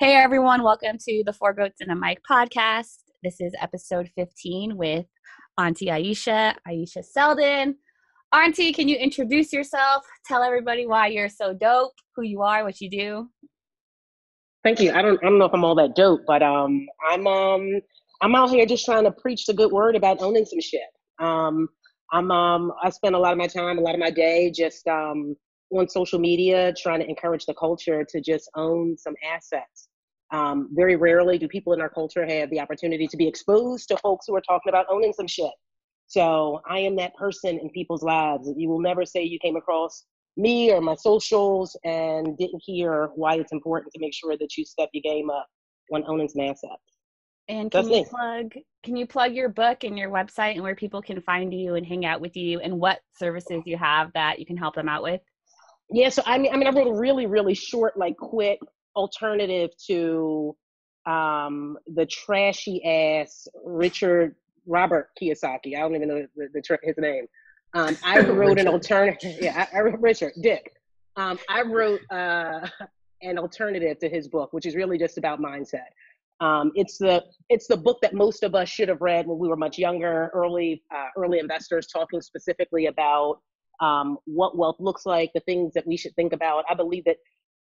Hey everyone, welcome to the Four Goats and a Mic podcast. This is episode 15 with Auntie Ayesha, Ayesha Selden. Auntie, can you introduce yourself? Tell everybody why you're so dope, who you are, what you do. Thank you. I don't I don't know if I'm all that dope, but um I'm um I'm out here just trying to preach the good word about owning some shit. Um I'm um I spend a lot of my time, a lot of my day just um on social media trying to encourage the culture to just own some assets. Um, very rarely do people in our culture have the opportunity to be exposed to folks who are talking about owning some shit. So I am that person in people's lives. You will never say you came across me or my socials and didn't hear why it's important to make sure that you step your game up when owning some assets. And can That's you me. plug can you plug your book and your website and where people can find you and hang out with you and what services you have that you can help them out with? Yeah, so I mean I mean I wrote a really, really short, like quick alternative to um the trashy ass Richard Robert Kiyosaki. I don't even know the, the, his name. Um, I wrote an alternative. Yeah, I, I wrote Richard Dick. Um, I wrote uh, an alternative to his book, which is really just about mindset. Um, it's the it's the book that most of us should have read when we were much younger, early uh, early investors, talking specifically about um, what wealth looks like, the things that we should think about. I believe that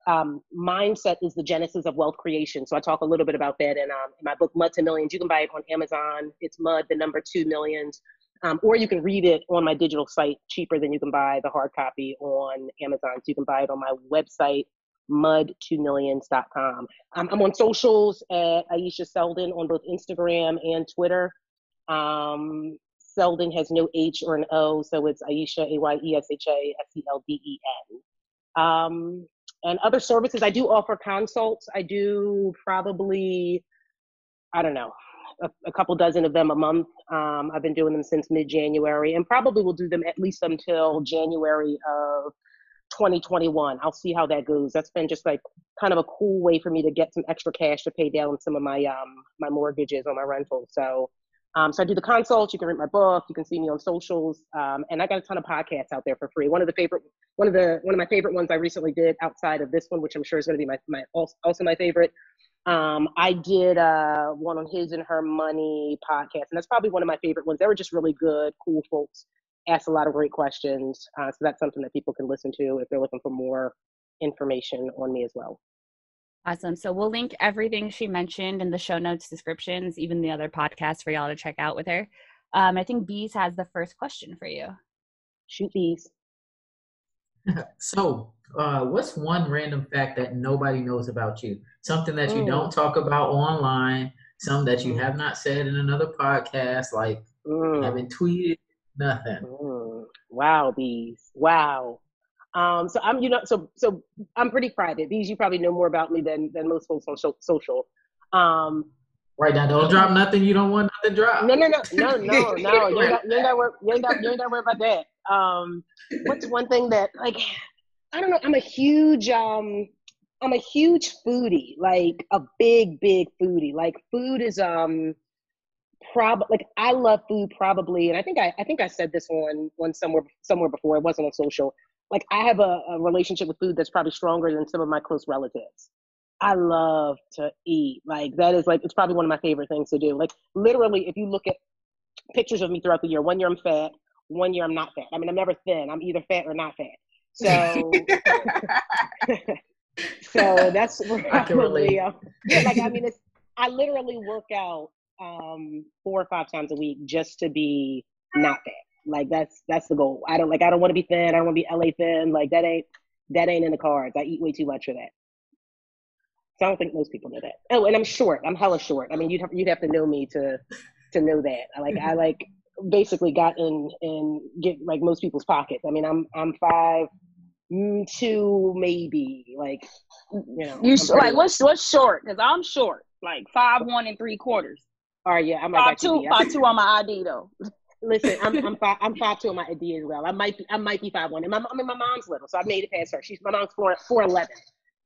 um, mindset is the genesis of wealth creation. So I talk a little bit about that in, um, in, my book, Mud to Millions. You can buy it on Amazon. It's Mud, the number two millions. Um, or you can read it on my digital site cheaper than you can buy the hard copy on Amazon. So you can buy it on my website, mud2millions.com. Um, I'm on socials at Ayesha Selden on both Instagram and Twitter. Um, Selden has no H or an O, so it's Ayesha, A Y E S H A S E L D E N. Um, and other services, I do offer consults. I do probably, I don't know, a, a couple dozen of them a month. Um, I've been doing them since mid January and probably will do them at least until January of 2021. I'll see how that goes. That's been just like kind of a cool way for me to get some extra cash to pay down some of my um my mortgages on my rentals. So um, so I do the consults. You can read my book. You can see me on socials, um, and I got a ton of podcasts out there for free. One of the favorite, one of the one of my favorite ones I recently did outside of this one, which I'm sure is going to be my my also my favorite. Um, I did uh, one on his and her money podcast, and that's probably one of my favorite ones. They were just really good, cool folks. Asked a lot of great questions, uh, so that's something that people can listen to if they're looking for more information on me as well. Awesome. So we'll link everything she mentioned in the show notes descriptions, even the other podcasts for y'all to check out with her. Um, I think Bees has the first question for you. Shoot Bees. so, uh, what's one random fact that nobody knows about you? Something that you don't talk about online, some that you mm. have not said in another podcast, like mm. haven't tweeted, nothing. Mm. Wow, Bees. Wow. Um, so I'm, you know, so so I'm pretty private. These you probably know more about me than than most folks on social. Um, right now, don't drop nothing you don't want nothing drop. No, no, no, no, no, no. You ain't got, you ain't got to worry. You ain't got, you ain't got worry about that. Um, what's one thing that like I don't know. I'm a huge um, I'm a huge foodie, like a big, big foodie. Like food is um prob like I love food probably, and I think I I think I said this one one somewhere somewhere before. It wasn't on social like I have a, a relationship with food that's probably stronger than some of my close relatives. I love to eat. Like that is like it's probably one of my favorite things to do. Like literally, if you look at pictures of me throughout the year, one year I'm fat, one year I'm not fat. I mean, I'm never thin. I'm either fat or not fat. So, so that's probably uh, yeah. Like I mean, it's I literally work out um four or five times a week just to be not fat. Like that's that's the goal. I don't like I don't want to be thin. I don't want to be LA thin. Like that ain't that ain't in the cards. I eat way too much for that. So I don't think most people know that. Oh, and I'm short. I'm hella short. I mean, you'd have, you'd have to know me to to know that. I like I like basically got in in get like most people's pockets. I mean, I'm I'm five mm, two maybe like you know. You like what's what's short? Because I'm short, like five one and three quarters. All right, yeah, I'm like two, two on my ID though. Listen, I'm I'm five I'm five two on my ID as well. I might be I might be five one. And my I mean my mom's little, so I made it past her. She's my mom's four four eleven.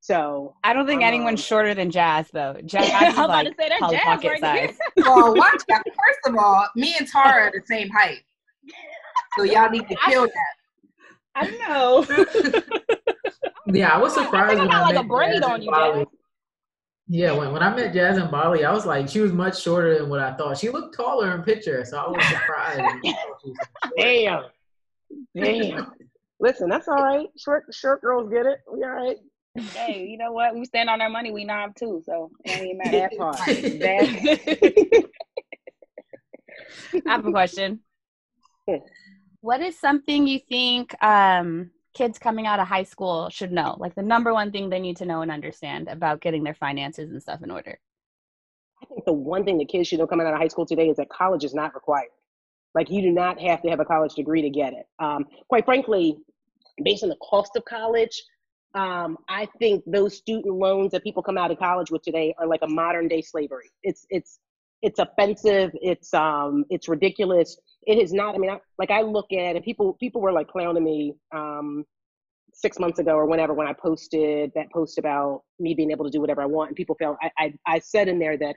So I don't think anyone's um, shorter than Jazz though. Jazz yeah, is I'm like about to say that Jazz pocket right size. oh, watch out. First of all, me and Tara are the same height. So y'all need to kill that. I know. yeah, I was surprised. I think I got like a braid on you, Jazz. Yeah, when, when I met Jazz in Bali, I was like, she was much shorter than what I thought. She looked taller in picture, so I was surprised. Damn. Damn. Listen, that's all right. Short short girls get it. We all right. Hey, you know what? We stand on our money. We knob too. So it don't even matter. That part. That I have a question. What is something you think um, kids coming out of high school should know? Like the number one thing they need to know and understand about getting their finances and stuff in order. I think the one thing that kids should know coming out of high school today is that college is not required. Like you do not have to have a college degree to get it. Um, quite frankly, based on the cost of college, um, I think those student loans that people come out of college with today are like a modern day slavery. It's it's it's offensive. It's um it's ridiculous. It is not. I mean, I, like I look at and People people were like clowning me um six months ago or whenever when I posted that post about me being able to do whatever I want, and people felt I I, I said in there that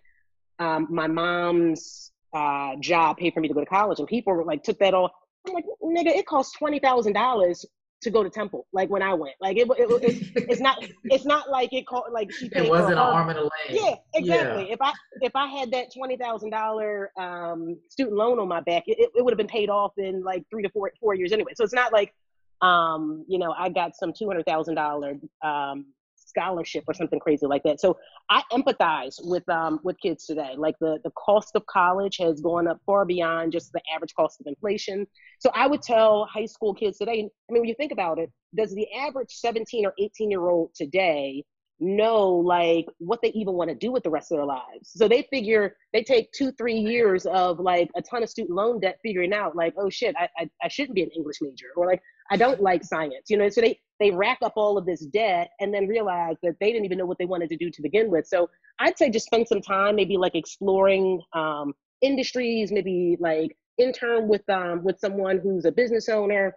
um, my mom's uh, job paid for me to go to college, and people were like took that off. I'm like, nigga, it costs twenty thousand dollars to go to Temple. Like when I went, like it, it, it's, it's not it's not like it called like she paid It wasn't an arm and a leg. Yeah, exactly. If I if I had that twenty thousand dollar um student loan on my back, it, it would have been paid off in like three to four four years anyway. So it's not like um you know I got some two hundred thousand dollar um scholarship or something crazy like that. So I empathize with um with kids today. Like the the cost of college has gone up far beyond just the average cost of inflation. So I would tell high school kids today. I mean, when you think about it, does the average seventeen or eighteen year old today know like what they even want to do with the rest of their lives. So they figure they take two, three years of like a ton of student loan debt figuring out like, oh shit, I, I, I shouldn't be an English major or like I don't like science, you know. So they they rack up all of this debt and then realize that they didn't even know what they wanted to do to begin with. So I'd say just spend some time maybe like exploring um, industries, maybe like intern with um with someone who's a business owner,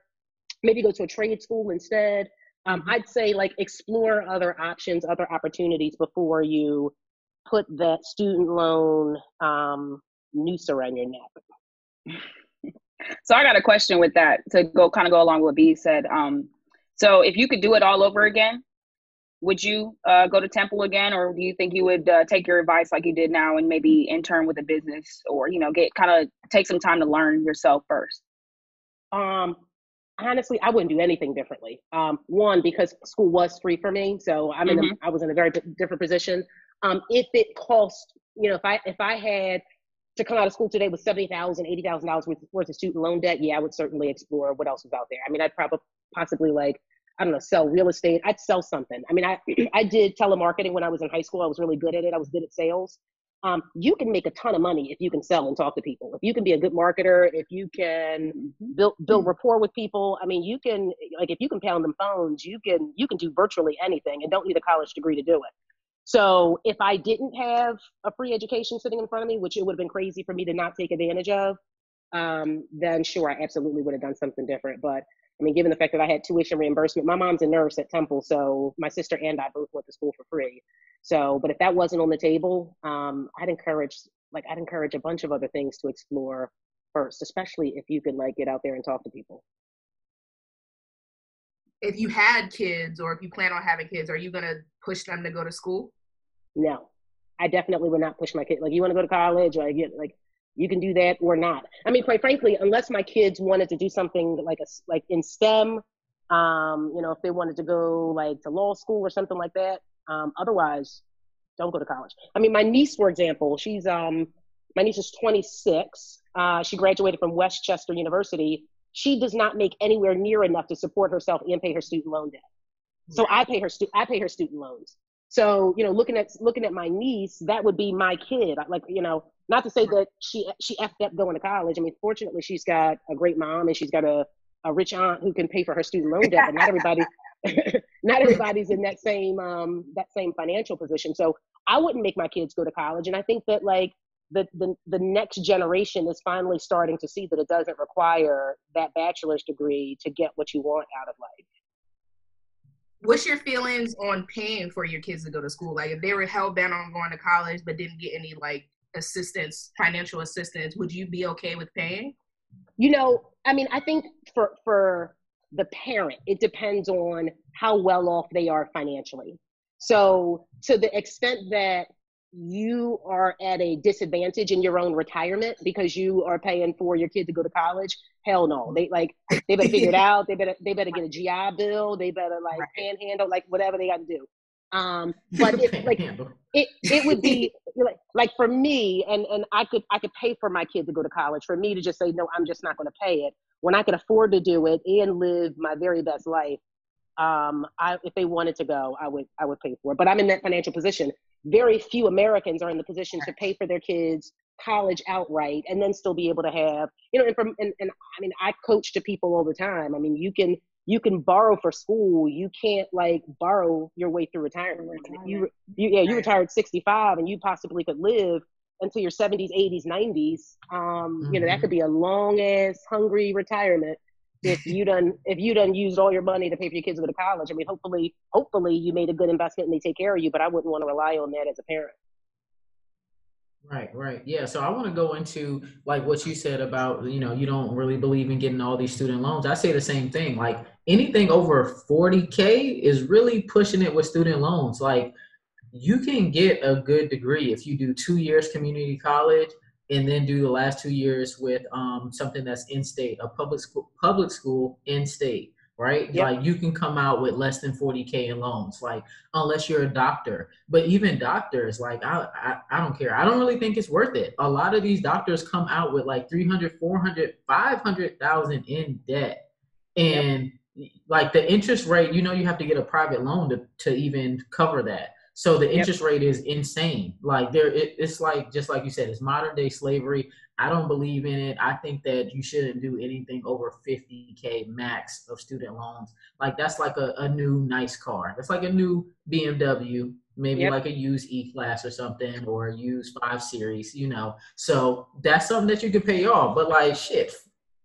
maybe go to a trade school instead um, I'd say like explore other options, other opportunities before you put that student loan um, noose around your neck. So I got a question with that to go kind of go along with what B said. Um, so if you could do it all over again, would you uh, go to Temple again, or do you think you would uh, take your advice like you did now and maybe intern with a business, or you know, get kind of take some time to learn yourself first? Um, honestly, I wouldn't do anything differently. Um, one, because school was free for me, so I'm in. A, I was in a very different position. Um, if it cost, you know, if I if I had to come out of school today with seventy thousand, eighty thousand dollars worth of student loan debt, yeah, I would certainly explore what else was out there. I mean, I'd probably possibly like I don't know, sell real estate. I'd sell something. I mean, I I did telemarketing when I was in high school. I was really good at it. I was good at sales. Um, you can make a ton of money if you can sell and talk to people. If you can be a good marketer, if you can build build rapport with people. I mean, you can like if you can pound them phones, you can you can do virtually anything and don't need a college degree to do it. So if I didn't have a free education sitting in front of me, which it would have been crazy for me to not take advantage of, um, then sure, I absolutely would have done something different. But I mean, given the fact that I had tuition reimbursement, my mom's a nurse at Temple, so my sister and I both went to school for free. So, but if that wasn't on the table, um, I'd encourage, like, I'd encourage a bunch of other things to explore first, especially if you could like get out there and talk to people. If you had kids, or if you plan on having kids, are you gonna push them to go to school? No, I definitely would not push my kid. Like, you want to go to college, like, get like you can do that or not. I mean, quite frankly, unless my kids wanted to do something like a like in STEM, um, you know, if they wanted to go like to law school or something like that. Um, otherwise, don't go to college. I mean, my niece, for example, she's um, my niece is 26. Uh, she graduated from West Chester University. She does not make anywhere near enough to support herself and pay her student loan debt. So I pay her stu- I pay her student loans. So you know, looking at looking at my niece, that would be my kid. Like you know, not to say that she she effed up going to college. I mean, fortunately, she's got a great mom and she's got a a rich aunt who can pay for her student loan debt. But not everybody, not everybody's in that same um that same financial position. So I wouldn't make my kids go to college. And I think that like the the the next generation is finally starting to see that it doesn't require that bachelor's degree to get what you want out of life. What's your feelings on paying for your kids to go to school? Like, if they were hell bent on going to college but didn't get any like assistance, financial assistance, would you be okay with paying? You know, I mean, I think for for the parent, it depends on how well off they are financially. So to the extent that you are at a disadvantage in your own retirement because you are paying for your kid to go to college hell no they like they better figure it out they better they better get a gi bill they better like right. panhandle like whatever they got to do um but it like it it would be like like for me and and i could i could pay for my kid to go to college. For me to just say no i'm just not going to pay it. When i could afford to do it and live my very best life um i if they wanted to go i would i would pay for it. But i'm in that financial position. Very few Americans are in the position to pay for their kids college outright and then still be able to have you know and from and, and i mean i coach to people all the time. I mean you can you can borrow for school you can't like borrow your way through retirement, retirement. you, you yeah you retired 65 and you possibly could live until your 70s 80s 90s um mm-hmm. you know that mm-hmm. could be a long ass hungry retirement if you done if you done used all your money to pay for your kids to go to college. I mean, hopefully, hopefully you made a good investment and they take care of you. But I wouldn't want to rely on that as a parent. Right, right. Yeah. So I want to go into like what you said about, you know, you don't really believe in getting all these student loans. I say the same thing. Like anything over 40K is really pushing it with student loans. Like you can get a good degree if you do two years community college and then do the last two years with um, something that's in state, a public school, public school in state, right? Yep. Like you can come out with less than 40k in loans, like unless you're a doctor. But even doctors, like I, I, I don't care. I don't really think it's worth it. A lot of these doctors come out with like 300, 400, 500,000 in debt, and yep. like the interest rate, you know, you have to get a private loan to to even cover that. So the interest yep. rate is insane. Like there, it, it's like just like you said, it's modern day slavery. I don't believe in it. I think that you shouldn't do anything over 50k max of student loans. Like that's like a, a new nice car. That's like a new BMW, maybe yep. like a used E class or something, or a used five series. You know, so that's something that you can pay off. But like shit,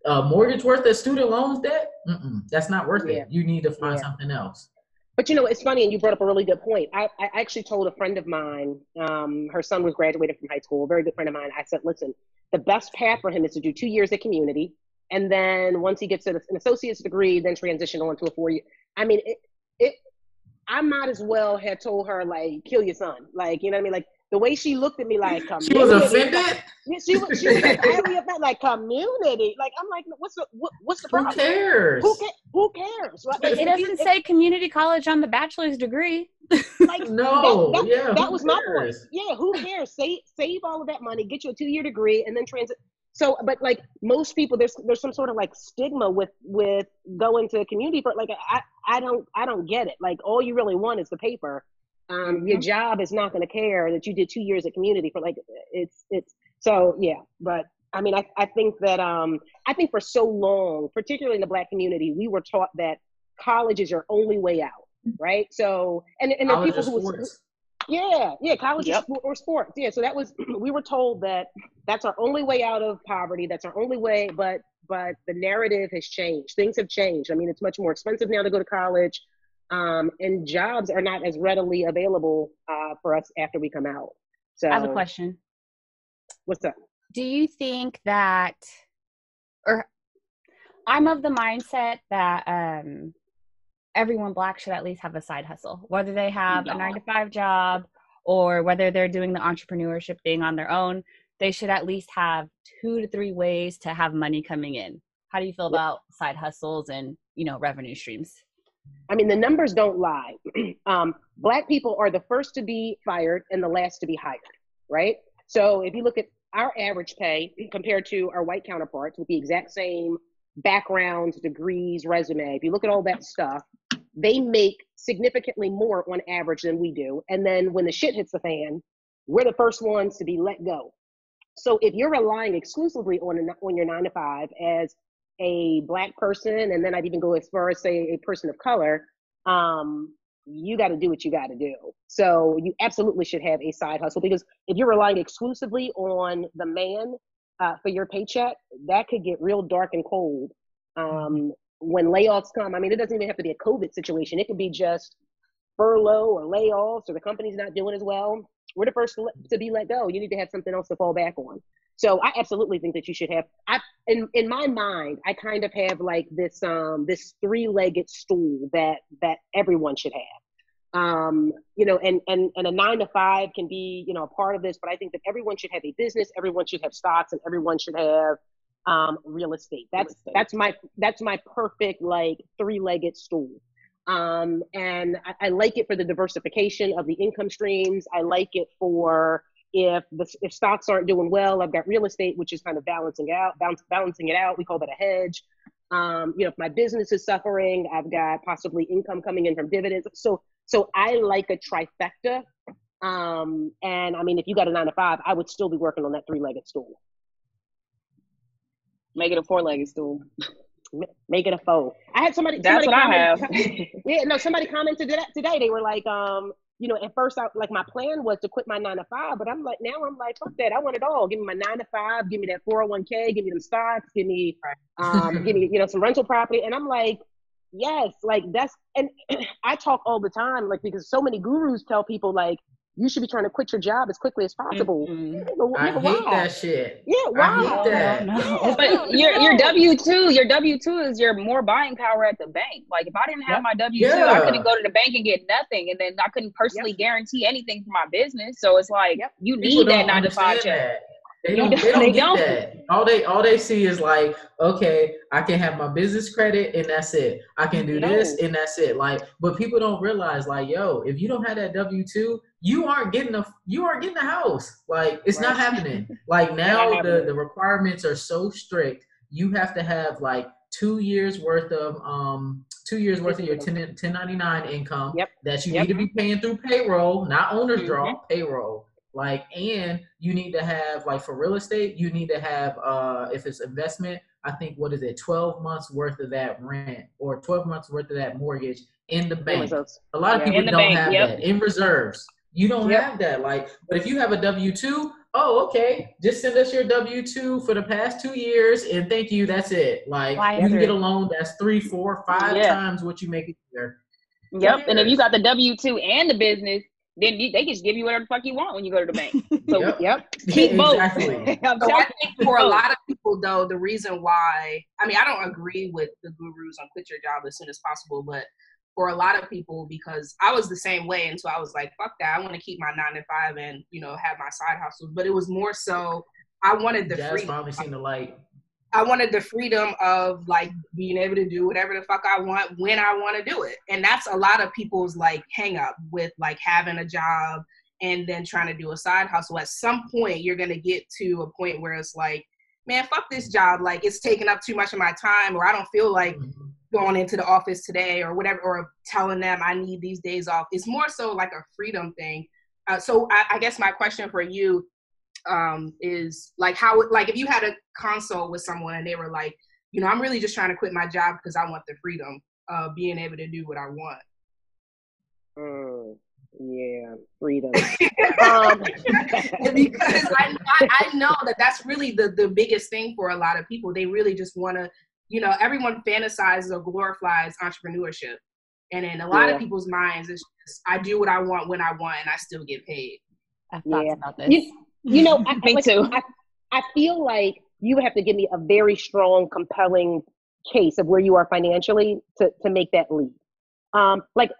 uh, mortgage worth of student loans debt? Mm-mm, that's not worth yeah. it. You need to find yeah. something else. But you know, it's funny, and you brought up a really good point. I, I actually told a friend of mine, um, her son was graduated from high school, a very good friend of mine. I said, listen, the best path for him is to do two years at community, and then once he gets an associate's degree, then transition on to a four year. I mean, it, it, I might as well have told her like, kill your son, like you know what I mean, like the way she looked at me like she was offended. Like, she was she was very offended, like community. Like I'm like, what's the what, what's the problem? Who cares? Who, ca- who cares? Right? It, doesn't say community college on the bachelor's degree. Like no, that, that, yeah, that was cares? my point. Yeah, who cares? Save save all of that money, get you a two year degree, and then transit. So, but like most people, there's there's some sort of like stigma with with going to community for like I I don't I don't get it. Like all you really want is the paper um, your mm-hmm. job is not going to care that you did two years at community for like it's it's so yeah but i mean i, I think that um i think for so long particularly in the black community we were taught that college is your only way out right so and and the people who was, yeah yeah college yep. or sports yeah so that was we were told that that's our only way out of poverty that's our only way but but the narrative has changed things have changed i mean it's much more expensive now to go to college um, and jobs are not as readily available uh, for us after we come out. So I have a question. What's up? Do you think that, or I'm of the mindset that um, everyone black should at least have a side hustle, whether they have yeah. a nine to five job or whether they're doing the entrepreneurship thing on their own. They should at least have two to three ways to have money coming in. How do you feel about side hustles and you know revenue streams? I mean, the numbers don't lie. um, black people are the first to be fired and the last to be hired, right? So if you look at our average pay compared to our white counterparts with the exact same backgrounds, degrees, resume, if you look at all that stuff, they make significantly more on average than we do. And then when the shit hits the fan, we're the first ones to be let go. So if you're relying exclusively on, on your nine to five as a black person, and then I'd even go as far as say a person of color, um, you got to do what you got to do. So you absolutely should have a side hustle because if you're relying exclusively on the man uh, for your paycheck, that could get real dark and cold. Um, when layoffs come, I mean, it doesn't even have to be a COVID situation. It could be just furlough or layoffs or the company's not doing as well. We're the first to be let go. You need to have something else to fall back on. So I absolutely think that you should have. I in in my mind, I kind of have like this um this three legged stool that that everyone should have. Um, you know, and and and a nine to five can be you know a part of this, but I think that everyone should have a business, everyone should have stocks, and everyone should have um, real estate. That's real estate. that's my that's my perfect like three legged stool. Um, and I, I, like it for the diversification of the income streams. I like it for if the if stocks aren't doing well, I've got real estate, which is kind of balancing out, balance, balancing it out. We call that a hedge. Um, you know, if my business is suffering, I've got possibly income coming in from dividends. So so I like a trifecta. Um, and I mean, if you got a nine to five, I would still be working on that three legged stool. Make it a four legged stool. Make it a foe. I had somebody. That's somebody what comment, I have. yeah, no, somebody commented today. They were like, um, you know, at first, I, like my plan was to quit my nine to five, but I'm like, now I'm like, fuck that. I want it all. Give me my nine to five. Give me that 401k. Give me them stocks. Give me, um, give me, you know, some rental property. And I'm like, yes, like that's, and I talk all the time, like, because so many gurus tell people, like, you should be trying to quit your job as quickly as possible. Mm-hmm. I hate that shit. Yeah, wow. I hate that. No, no. But your your W two, your W two is your more buying power at the bank. Like if I didn't have yep. my W two, yeah. I couldn't go to the bank and get nothing, and then I couldn't personally yep. guarantee anything for my business. So it's like yep. you need that nine to five check. They don't, they don't they get don't. that. All they all they see is like, okay, I can have my business credit and that's it. I can do no. this and that's it. Like, but people don't realize, like, yo, if you don't have that W two, you aren't getting a you aren't getting a house. Like, it's right. not happening. Like now the, the requirements are so strict. You have to have like two years worth of um two years worth of your 10, 1099 income yep. that you yep. need to be paying through payroll, not owner's mm-hmm. draw, payroll like and you need to have like for real estate you need to have uh if it's investment i think what is it 12 months worth of that rent or 12 months worth of that mortgage in the bank a lot of yeah. people don't bank, have yep. that in reserves you don't yep. have that like but if you have a w2 oh okay just send us your w2 for the past two years and thank you that's it like Why you can get a loan that's three four five yeah. times what you make a year Yep. And if you got the W two and the business, then you, they just give you whatever the fuck you want when you go to the bank. So yep, yep. keep both. Exactly. so I think for a lot of people though, the reason why I mean I don't agree with the gurus on quit your job as soon as possible, but for a lot of people because I was the same way until I was like, fuck that, I want to keep my nine to five and you know have my side hustles. But it was more so I wanted the Jazz freedom. finally seen the light. I wanted the freedom of like being able to do whatever the fuck I want when I want to do it. And that's a lot of people's like hang up with like having a job and then trying to do a side hustle. At some point you're gonna get to a point where it's like, man, fuck this job. Like it's taking up too much of my time or I don't feel like mm-hmm. going into the office today or whatever or telling them I need these days off. It's more so like a freedom thing. Uh, so I, I guess my question for you um, is like how like if you had a consult with someone and they were like, you know, I'm really just trying to quit my job because I want the freedom of being able to do what I want. Mm, yeah, freedom. um. because I, I, I know that that's really the the biggest thing for a lot of people. They really just want to, you know, everyone fantasizes or glorifies entrepreneurship, and in a lot yeah. of people's minds, it's just I do what I want when I want, and I still get paid. I thought yeah. about this. You, you know, I, me like, too. I, I feel like you would have to give me a very strong, compelling case of where you are financially to, to make that leap. Um, like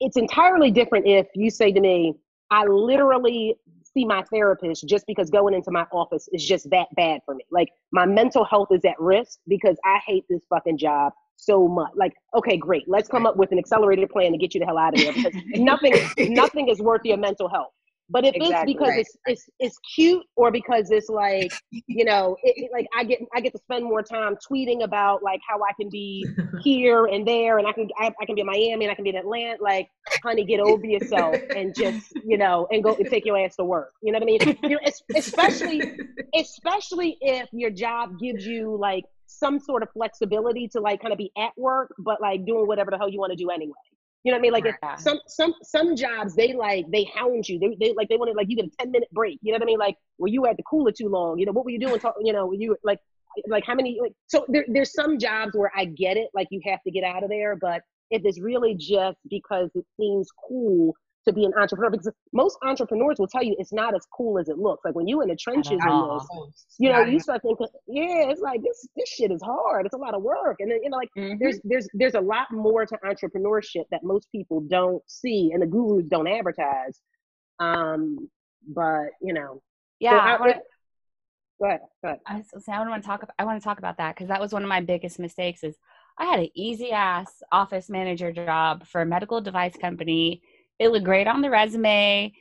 it's entirely different if you say to me, I literally see my therapist just because going into my office is just that bad for me. Like my mental health is at risk because I hate this fucking job so much. Like, okay, great. Let's come up with an accelerated plan to get you the hell out of here because nothing nothing is worth your mental health. But if exactly, it's because right. it's, it's it's cute or because it's like you know it, it, like I get I get to spend more time tweeting about like how I can be here and there and I can I, I can be in Miami and I can be in Atlanta like honey get over yourself and just you know and go and take your ass to work. You know what I mean? You know, especially especially if your job gives you like some sort of flexibility to like kind of be at work but like doing whatever the hell you want to do anyway you know what I mean? Like some some some jobs they like they hound you. They, they like they want to like you get a ten minute break. You know what I mean? Like well you were at the cooler too long. You know what were you doing? Talk, you know you like like how many like so there, there's some jobs where I get it like you have to get out of there, but if it's really just because it seems cool to be an entrepreneur because most entrepreneurs will tell you it's not as cool as it looks. Like when you in the trenches in this, you know, you start thinking, yeah, it's like this this shit is hard. It's a lot of work, and then you know, like mm-hmm. there's there's there's a lot more to entrepreneurship that most people don't see, and the gurus don't advertise. Um, but you know, yeah. So I, wanna, go ahead. Go ahead. I, so I want to talk. I want to talk about that because that was one of my biggest mistakes. Is I had an easy ass office manager job for a medical device company it looked great on the resume.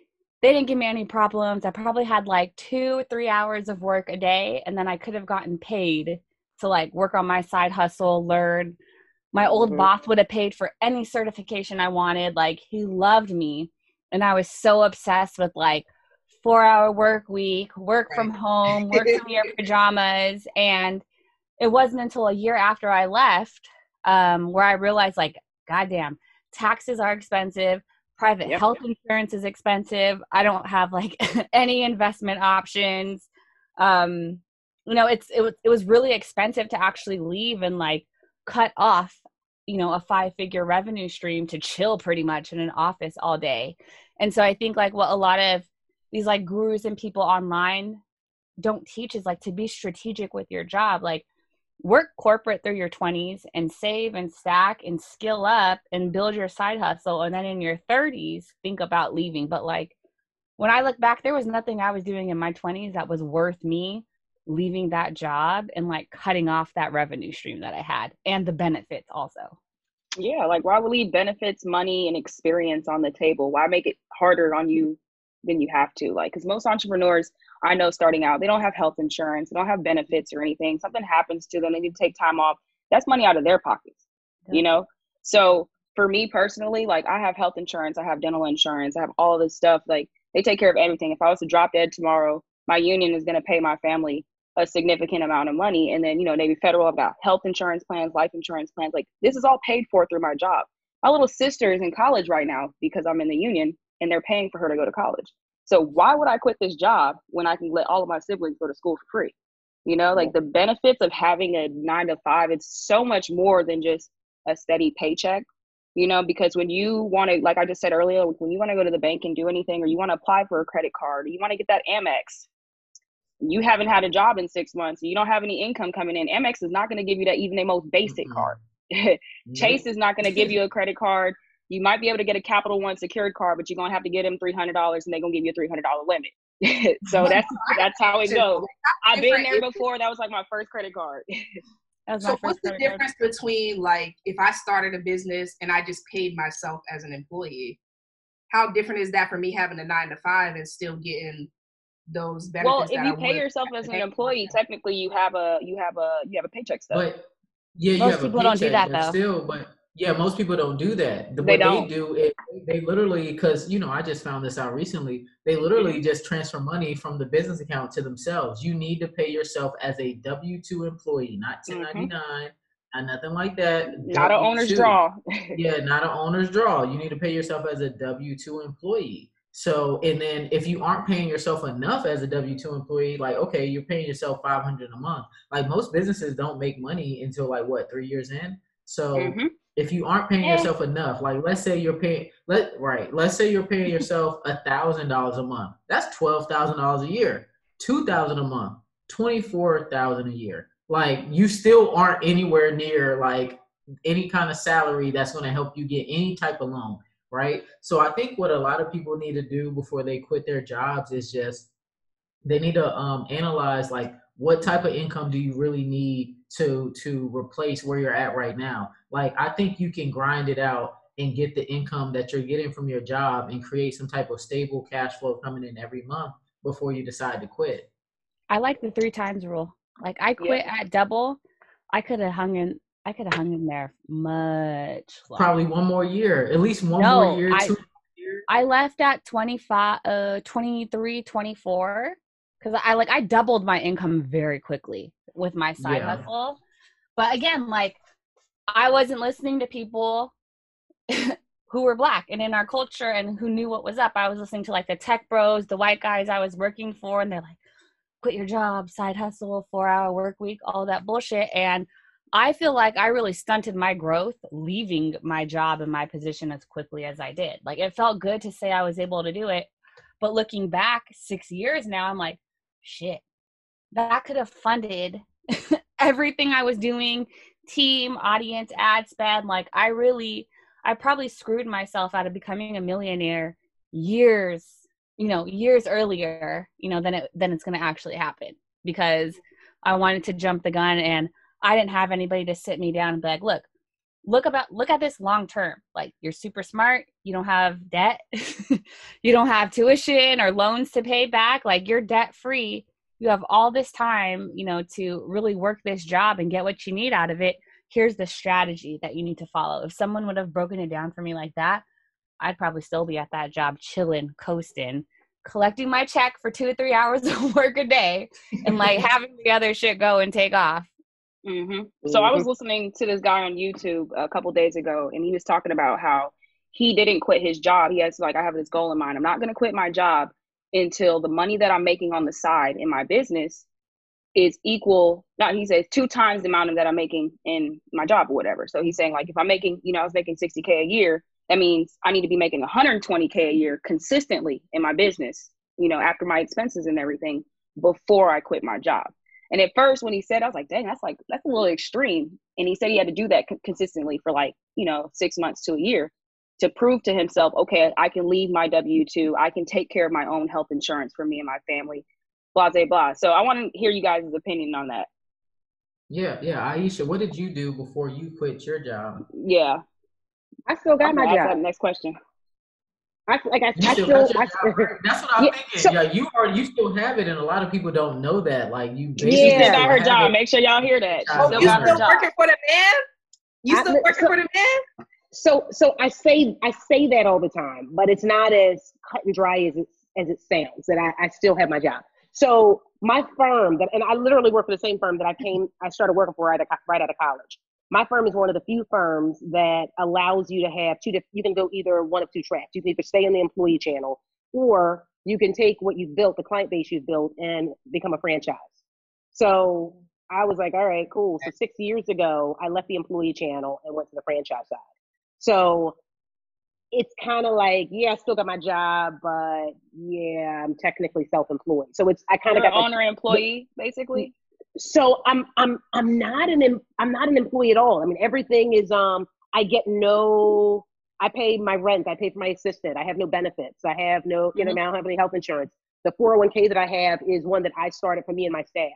They didn't give me any problems. I probably had like two, three hours of work a day, and then I could have gotten paid to like work on my side hustle, learn. My old mm-hmm. boss would have paid for any certification I wanted. Like he loved me. And I was so obsessed with like four hour work week, work right. from home, work in your pajamas. And it wasn't until a year after I left um, where I realized like, goddamn, taxes are expensive private yep. health insurance is expensive. I don't have like any investment options. Um you know it's it was it was really expensive to actually leave and like cut off you know a five figure revenue stream to chill pretty much in an office all day. And so i think like what a lot of these like gurus and people online don't teach is like to be strategic with your job. Like work corporate through your 20s and save and stack and skill up and build your side hustle. And then in your 30s think about leaving. But like when i look back there was nothing i was doing in my 20s that was worth me leaving that job and like cutting off that revenue stream that i had and the benefits also. Yeah like why would leave benefits money and experience on the table? Why make it harder on you than you have to like because most entrepreneurs I know starting out, they don't have health insurance, they don't have benefits or anything. Something happens to them, they need to take time off. That's money out of their pockets, yeah. you know? So for me personally, like I have health insurance, I have dental insurance, I have all this stuff. Like they take care of everything. If I was to drop dead tomorrow, my union is going to pay my family a significant amount of money. And then, you know, Navy Federal, I've got health insurance plans, life insurance plans. Like this is all paid for through my job. My little sister is in college right now because I'm in the union and they're paying for her to go to college. So why would I quit this job when I can let all of my siblings go to school for free? You know, like the benefits of having a nine to five, it's so much more than just a steady paycheck. You know, because when you want to, like I just said earlier, when you want to go to the bank and do anything, or you want to apply for a credit card, or you want to get that Amex, you haven't had a job in six months, you don't have any income coming in. Amex is not going to give you that even the most basic mm-hmm. card. Chase is not going to give you a credit card you might be able to get a Capital One secured card, but you're gonna have to get them three hundred dollars, and they're gonna give you a three hundred dollar limit. so that's that's how it goes. I've been there before. That was like my first credit card. so what's the difference card. between like if I started a business and I just paid myself as an employee? How different is that for me having a nine to five and still getting those benefits? Well, if you I pay yourself as an employee, technically you have a you have a you have a paycheck stuff. But yeah, most people don't do that though. Still, but yeah, most people don't do that. The, they what don't. they do is they literally, because you know, I just found this out recently. They literally mm-hmm. just transfer money from the business account to themselves. You need to pay yourself as a W two employee, not ten ninety nine, mm-hmm. and nothing like that. Not an owner's draw. yeah, not an owner's draw. You need to pay yourself as a W two employee. So, and then if you aren't paying yourself enough as a W two employee, like okay, you're paying yourself five hundred a month. Like most businesses don't make money until like what three years in. So. Mm-hmm if you aren't paying yourself enough, like let's say you're paying let right, let's say you're paying yourself a thousand dollars a month. That's twelve thousand dollars a year. Two thousand a month, twenty four thousand a year. Like you still aren't anywhere near like any kind of salary that's going to help you get any type of loan, right? So I think what a lot of people need to do before they quit their jobs is just they need to um, analyze like what type of income do you really need to to replace where you're at right now like i think you can grind it out and get the income that you're getting from your job and create some type of stable cash flow coming in every month before you decide to quit i like the three times rule like i quit yeah. at double i could have hung in i could have hung in there much longer. probably one more year at least one no, more year I, two I left at 25 uh 23 24 because I like I doubled my income very quickly with my side yeah. hustle. But again, like I wasn't listening to people who were black and in our culture and who knew what was up. I was listening to like the tech bros, the white guys I was working for, and they're like, quit your job, side hustle, four hour work week, all that bullshit. And I feel like I really stunted my growth leaving my job and my position as quickly as I did. Like it felt good to say I was able to do it, but looking back 6 years now I'm like shit. That could have funded everything I was doing, team, audience, ad spend, like I really I probably screwed myself out of becoming a millionaire years, you know, years earlier, you know, than it than it's going to actually happen because I wanted to jump the gun and I didn't have anybody to sit me down and be like, look, look about look at this long term. Like you're super smart, you don't have debt, you don't have tuition or loans to pay back, like you're debt free. You have all this time, you know, to really work this job and get what you need out of it. Here's the strategy that you need to follow. If someone would have broken it down for me like that, I'd probably still be at that job chilling, coasting, collecting my check for two or three hours of work a day and like having the other shit go and take off. Mm-hmm. So I was mm-hmm. listening to this guy on YouTube a couple days ago, and he was talking about how he didn't quit his job. He has like, I have this goal in mind. I'm not going to quit my job until the money that I'm making on the side in my business is equal. Not he says two times the amount of that I'm making in my job or whatever. So he's saying like, if I'm making, you know, I was making 60k a year, that means I need to be making 120k a year consistently in my business. You know, after my expenses and everything before I quit my job. And at first, when he said, I was like, dang, that's like, that's a little extreme. And he said he had to do that consistently for like, you know, six months to a year to prove to himself, okay, I can leave my W 2, I can take care of my own health insurance for me and my family, blah, blah, blah. So I want to hear you guys' opinion on that. Yeah, yeah. Ayesha, what did you do before you quit your job? Yeah. I still got okay, my job. Next question. I like I, I still, I, that's what I'm yeah, thinking. So, yeah, you are you still have it, and a lot of people don't know that. Like you, yeah, still got her job. It. Make sure y'all hear that. Oh, still you still working for the man? You still working so, for the man? So, so I say I say that all the time, but it's not as cut and dry as it as it sounds. That I, I still have my job. So my firm that, and I literally work for the same firm that I came, I started working for right, right out of college my firm is one of the few firms that allows you to have two different, you can go either one of two tracks. You can either stay in the employee channel or you can take what you've built, the client base you've built, and become a franchise. So I was like, all right, cool. So six years ago, I left the employee channel and went to the franchise side. So it's kind of like, yeah, I still got my job, but yeah, I'm technically self-employed. So it's I kind of got an owner employee, basically so I'm I'm I'm not an I'm not an employee at all. I mean, everything is um I get no I pay my rent, I pay for my assistant, I have no benefits, I have no you mm-hmm. know I don't have any health insurance. The 401k that I have is one that I started for me and my staff.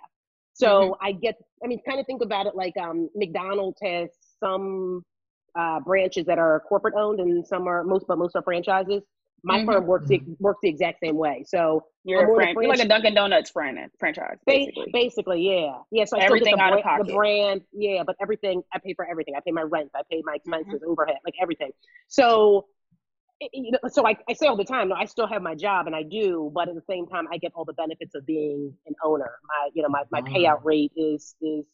So mm-hmm. I get I mean kind of think about it like um McDonald's has some uh, branches that are corporate owned and some are most but most are franchises my mm-hmm. firm works the, works the exact same way. So you're, a fran- you're like a Dunkin' Donuts franchise, basically. basically, yeah, yeah. So I everything the, out of pocket. The brand, yeah, but everything I pay for everything. I pay my rent, I pay my expenses, mm-hmm. overhead, like everything. So, you know, so I, I say all the time, no, I still have my job and I do, but at the same time, I get all the benefits of being an owner. My, you know, my my payout rate is is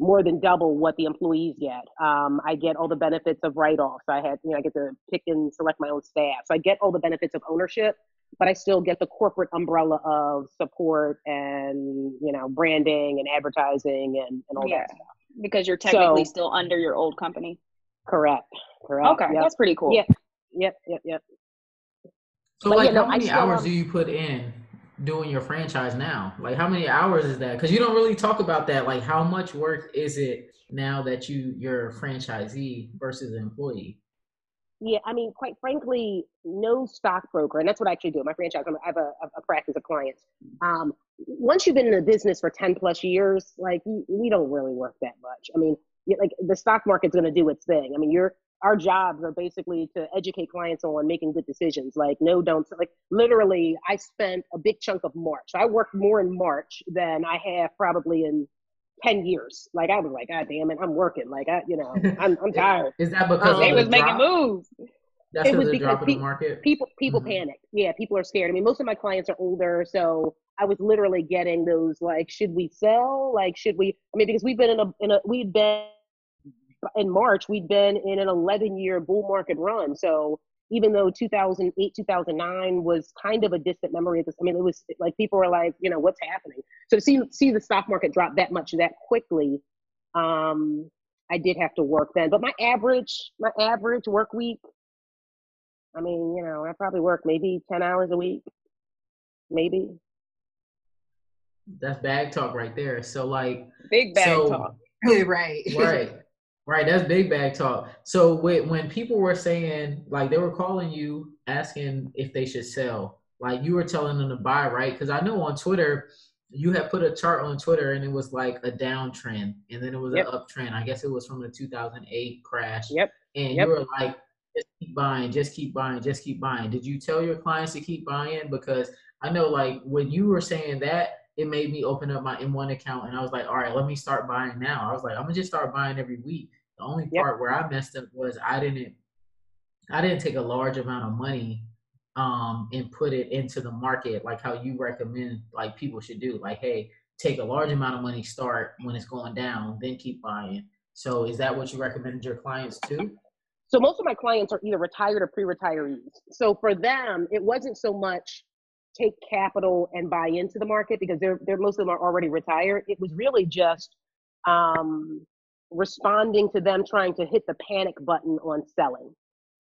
more than double what the employees get. Um, I get all the benefits of write-offs. I had, you know, I get to pick and select my own staff. So I get all the benefits of ownership, but I still get the corporate umbrella of support and, you know, branding and advertising and, and all yeah. that stuff. Because you're technically so, still under your old company. Correct. Correct. Okay, yep. that's pretty cool. Yep. Yep. Yep. Yep. So, but, like, how many hours do you put in doing your franchise now? Like how many hours is that? Because you don't really talk about that. Like how much work is it now that you you're a franchisee versus an employee? Yeah, I mean, quite frankly, no stockbroker, and that's what I actually do. My franchise, I have a, a practice of clients. Um, once you've been in the business for ten plus years, like we don't really work that much. I mean, like the stock market's going to do its thing. I mean, you're our jobs are basically to educate clients on making good decisions. Like no don't like literally i spent a big chunk of march. I worked more in march than i have probably in 10 years. Like i was like god damn it i'm working. Like i you know i'm, I'm tired. is that because um, they was making moves that's it was because pe- market. people people mm-hmm. panic. Yeah people are scared. I mean most of my clients are older so i was literally getting those like should we sell? Like should we i mean because we've been in a in a we've been in March, we'd been in an 11 year bull market run. So even though 2008, 2009 was kind of a distant memory at this, I mean, it was like people were like, you know, what's happening? So to see, see the stock market drop that much that quickly, um, I did have to work then. But my average, my average work week, I mean, you know, I probably work maybe 10 hours a week, maybe. That's bag talk right there. So like big bag so, talk. right. right. Right. That's big bag talk. So when people were saying like they were calling you asking if they should sell, like you were telling them to buy, right? Because I know on Twitter you had put a chart on Twitter and it was like a downtrend and then it was yep. an uptrend. I guess it was from the 2008 crash. Yep. And yep. you were like, just keep buying, just keep buying, just keep buying. Did you tell your clients to keep buying? Because I know like when you were saying that, it made me open up my M1 account and I was like, all right, let me start buying now. I was like, I'm gonna just start buying every week. The only part where I messed up was I didn't I didn't take a large amount of money um, and put it into the market like how you recommend like people should do. Like, hey, take a large amount of money, start when it's going down, then keep buying. So is that what you recommended your clients too? So most of my clients are either retired or pre-retirees. So for them, it wasn't so much take capital and buy into the market because they're they're most of them are already retired. It was really just um, responding to them trying to hit the panic button on selling.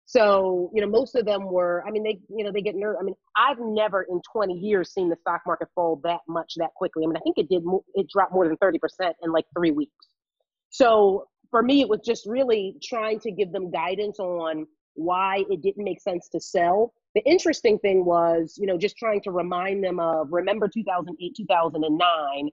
So, you know, most of them were, I mean, they, you know, they get nervous. I mean, I've never in 20 years seen the stock market fall that much that quickly. I mean, I think it did, it dropped more than 30% in like three weeks. So for me, it was just really trying to give them guidance on why it didn't make sense to sell. The interesting thing was, you know, just trying to remind them of remember 2008, 2009,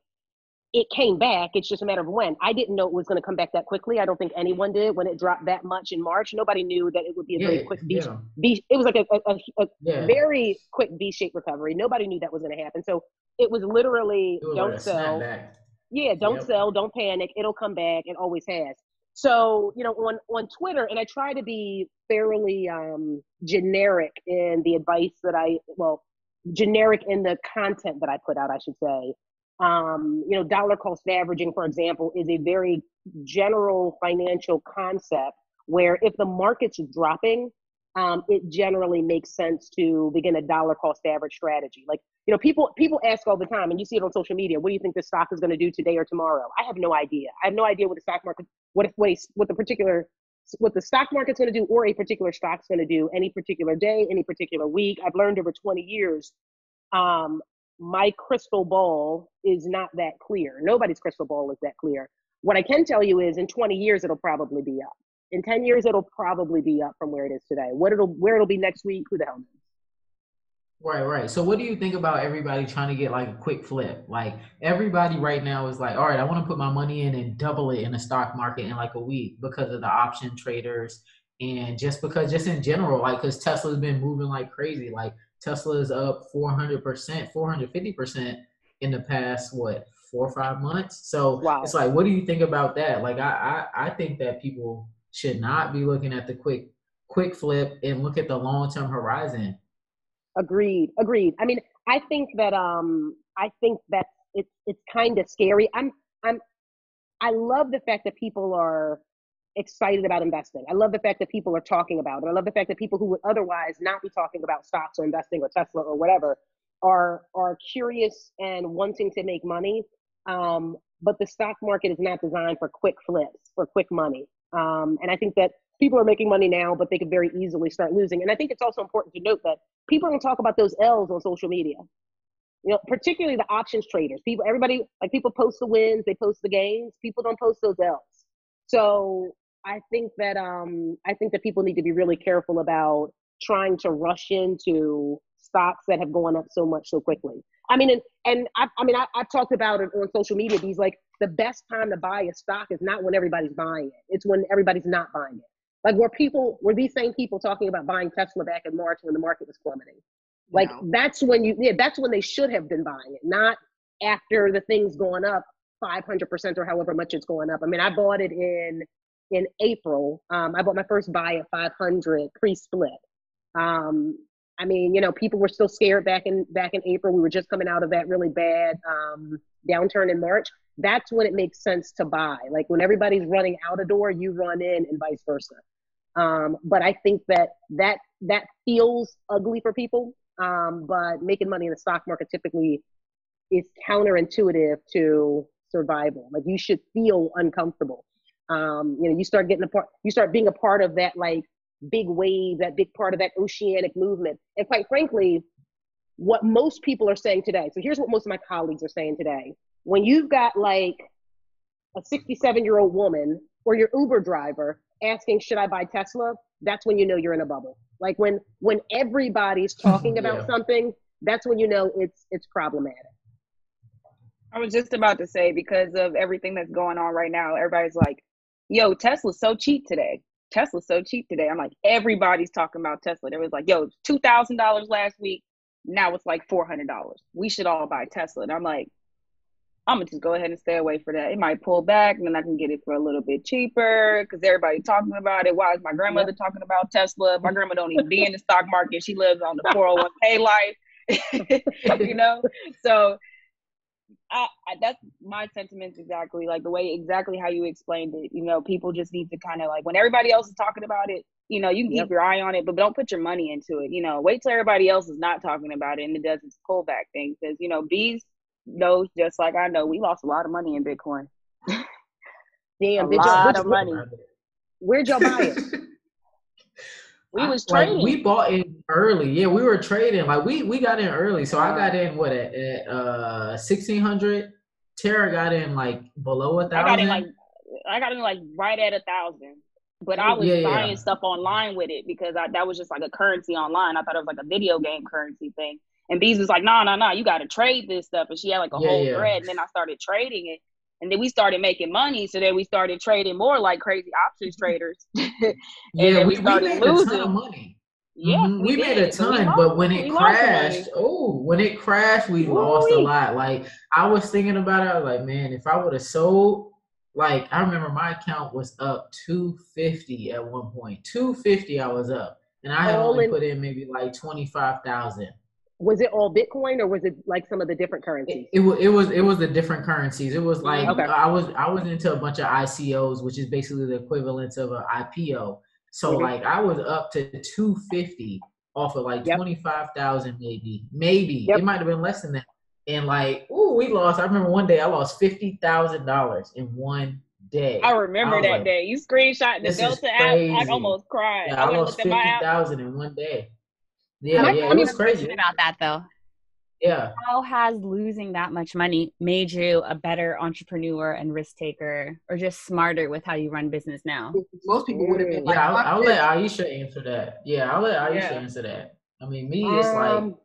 it came back. It's just a matter of when. I didn't know it was going to come back that quickly. I don't think anyone did when it dropped that much in March. Nobody knew that it would be a yeah, very quick V. Yeah. V it was like a, a, a yeah. very quick V-shaped recovery. Nobody knew that was going to happen. So it was literally it was don't like sell. Yeah, don't yep. sell, don't panic. It'll come back. It always has. So you know, on on Twitter, and I try to be fairly um, generic in the advice that I well, generic in the content that I put out, I should say um, you know, dollar cost averaging, for example, is a very general financial concept where if the market's dropping, um, it generally makes sense to begin a dollar cost average strategy. Like, you know, people people ask all the time, and you see it on social media. What do you think the stock is going to do today or tomorrow? I have no idea. I have no idea what the stock market, what if what, what the particular what the stock market's going to do or a particular stock's going to do any particular day, any particular week. I've learned over 20 years um, my crystal ball is not that clear. Nobody's crystal ball is that clear. What I can tell you is in 20 years it'll probably be up. In 10 years it'll probably be up from where it is today. What it'll where it'll be next week, who the hell knows? Right, right. So what do you think about everybody trying to get like a quick flip? Like everybody right now is like, all right, I want to put my money in and double it in the stock market in like a week because of the option traders and just because just in general, like because Tesla's been moving like crazy. Like Tesla is up 400%, 450% in the past, what, four or five months? So wow. it's like, what do you think about that? Like, I, I, I think that people should not be looking at the quick, quick flip and look at the long-term horizon. Agreed. Agreed. I mean, I think that, um, I think that it's, it's kind of scary. I'm, I'm, I love the fact that people are excited about investing. I love the fact that people are talking about it. I love the fact that people who would otherwise not be talking about stocks or investing or Tesla or whatever are are curious and wanting to make money. Um, but the stock market is not designed for quick flips, for quick money. Um, and I think that people are making money now, but they could very easily start losing. And I think it's also important to note that people don't talk about those L's on social media. You know, particularly the options traders. People, everybody, like people post the wins, they post the gains. People don't post those L's. So I think that um, I think that people need to be really careful about trying to rush into stocks that have gone up so much so quickly. I mean, and, and I, I mean, I, I've talked about it on social media. These like the best time to buy a stock is not when everybody's buying it; it's when everybody's not buying it. Like were people were these same people talking about buying Tesla back in March when the market was plummeting? Like no. that's when you yeah, that's when they should have been buying it, not after the thing's going up 500% or however much it's going up. I mean, I bought it in in April. Um, I bought my first buy at 500 pre-split. Um, I mean, you know, people were still scared back in back in April. We were just coming out of that really bad um, downturn in March. That's when it makes sense to buy. Like when everybody's running out a door, you run in, and vice versa. Um, but I think that that that feels ugly for people. Um, but making money in the stock market typically is counterintuitive to survival. Like you should feel uncomfortable. Um, you know, you start getting a part, you start being a part of that like big wave, that big part of that oceanic movement. And quite frankly, what most people are saying today. So here's what most of my colleagues are saying today. When you've got like a 67 year old woman or your Uber driver asking, should I buy Tesla? That's when you know you're in a bubble. Like when when everybody's talking about yeah. something, that's when you know it's it's problematic. I was just about to say because of everything that's going on right now, everybody's like, "Yo, Tesla's so cheap today. Tesla's so cheap today." I'm like, everybody's talking about Tesla. There was like, "Yo, two thousand dollars last week. Now it's like four hundred dollars. We should all buy Tesla." And I'm like, I'm gonna just go ahead and stay away for that. It might pull back, and then I can get it for a little bit cheaper because everybody talking about it. Why is my grandmother talking about Tesla? My grandma don't even be in the stock market. She lives on the 401k life, you know. So I, I, that's my sentiments exactly like the way exactly how you explained it. You know, people just need to kind of like when everybody else is talking about it, you know, you can yep. keep your eye on it, but don't put your money into it. You know, wait till everybody else is not talking about it and it does its pullback thing because you know bees knows just like I know we lost a lot of money in Bitcoin. Damn, a lot of money. Where'd y'all buy it? we was trading. Like, we bought in early. Yeah, we were trading. Like we we got in early. So I got in what at, at uh sixteen hundred. Tara got in like below a thousand. I got in like I got in like right at a thousand. But I was yeah, buying yeah. stuff online with it because I, that was just like a currency online. I thought it was like a video game currency thing. And Bees was like, no, no, no, you got to trade this stuff. And she had like a yeah, whole yeah. thread. And then I started trading it. And then we started making money. So then we started trading more like crazy options traders. yeah, we, we, started we made losing. a ton of money. Yeah, mm-hmm. we, we made a ton, but when it crashed, oh, when it crashed, we Ooh, lost a lot. Like I was thinking about it, I was like, man, if I would have sold, like I remember my account was up two fifty at one point. Two fifty, I was up, and I had only in, put in maybe like twenty five thousand was it all Bitcoin or was it like some of the different currencies? It, it, was it was it was the different currencies. It was like okay. I was I was into a bunch of ICOs, which is basically the equivalent of an IPO. So mm-hmm. like I was up to two fifty off of like yep. twenty five thousand maybe maybe yep. it might have been less than that. And like ooh we lost. I remember one day I lost fifty thousand dollars in one day. I remember I that like, day. You screenshot the Delta app. I almost cried. Yeah, I, I lost fifty thousand in one day. Yeah, My, yeah, it was crazy about that though. Yeah. How has losing that much money made you a better entrepreneur and risk taker, or just smarter with how you run business now? Most people would have been. Like, yeah, I'll, I'll let Ayesha answer that. Yeah, I'll let Ayesha yeah. answer that. I mean, me, it's um,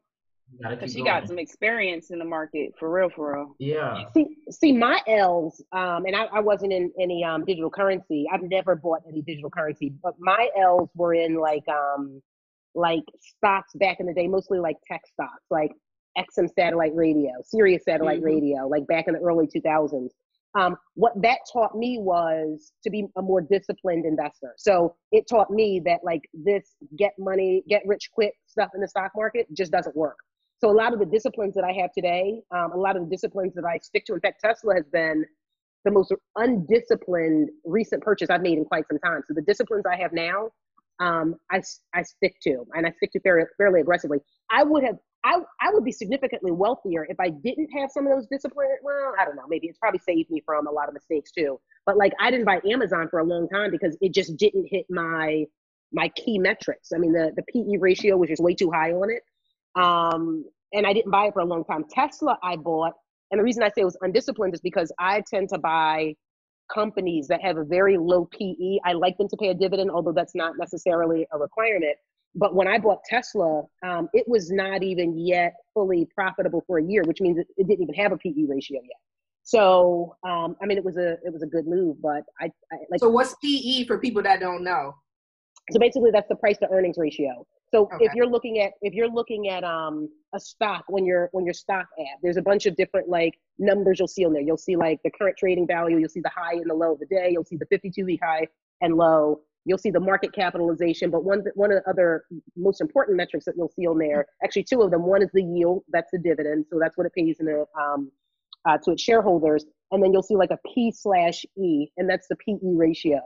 like she going. got some experience in the market for real, for real. Yeah. See, see, my L's, um, and I, I wasn't in any um digital currency. I've never bought any digital currency, but my L's were in like um like stocks back in the day, mostly like tech stocks, like XM satellite radio, Sirius satellite mm-hmm. radio, like back in the early 2000s. Um, what that taught me was to be a more disciplined investor. So it taught me that like this get money, get rich quick stuff in the stock market just doesn't work. So a lot of the disciplines that I have today, um, a lot of the disciplines that I stick to, in fact, Tesla has been the most undisciplined recent purchase I've made in quite some time. So the disciplines I have now um, I, I stick to, and I stick to fairly, fairly aggressively. I would have, I, I would be significantly wealthier if I didn't have some of those discipline. Well, I don't know, maybe it's probably saved me from a lot of mistakes too. But like, I didn't buy Amazon for a long time because it just didn't hit my my key metrics. I mean, the the PE ratio was just way too high on it, um, and I didn't buy it for a long time. Tesla, I bought, and the reason I say it was undisciplined is because I tend to buy companies that have a very low PE. I like them to pay a dividend, although that's not necessarily a requirement. But when I bought Tesla, um, it was not even yet fully profitable for a year, which means it, it didn't even have a PE ratio yet. So, um, I mean, it was a it was a good move, but I, I like. So, what's PE for people that don't know? So basically, that's the price to earnings ratio. So okay. if you're looking at if you're looking at um a stock when you're when your stock app, there's a bunch of different like numbers you'll see on there. You'll see like the current trading value, you'll see the high and the low of the day, you'll see the 52 week high and low, you'll see the market capitalization. But one one of the other most important metrics that you'll see on there, actually two of them. One is the yield, that's the dividend, so that's what it pays in a, um, uh, to its shareholders, and then you'll see like a P slash E, and that's the PE ratio.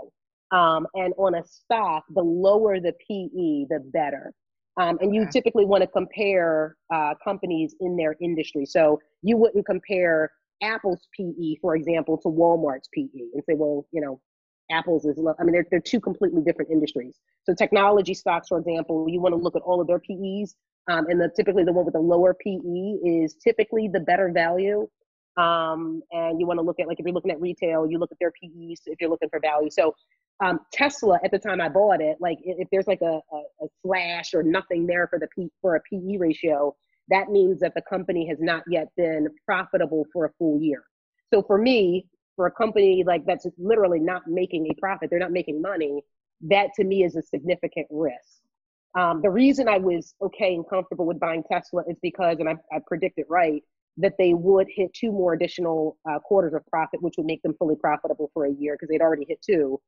Um, and on a stock, the lower the PE, the better. Um, and you typically want to compare uh, companies in their industry. So you wouldn't compare Apple's PE, for example, to Walmart's PE and say, well, you know, Apple's is. I mean, they're, they're two completely different industries. So technology stocks, for example, you want to look at all of their PEs, um, and the typically the one with the lower PE is typically the better value. Um, and you want to look at like if you're looking at retail, you look at their PEs if you're looking for value. So um, Tesla at the time I bought it, like if there's like a, a, a slash or nothing there for the P, for a PE ratio, that means that the company has not yet been profitable for a full year. So for me, for a company like that's literally not making a profit, they're not making money, that to me is a significant risk. Um, the reason I was okay and comfortable with buying Tesla is because, and I, I predicted right, that they would hit two more additional uh, quarters of profit, which would make them fully profitable for a year because they'd already hit two.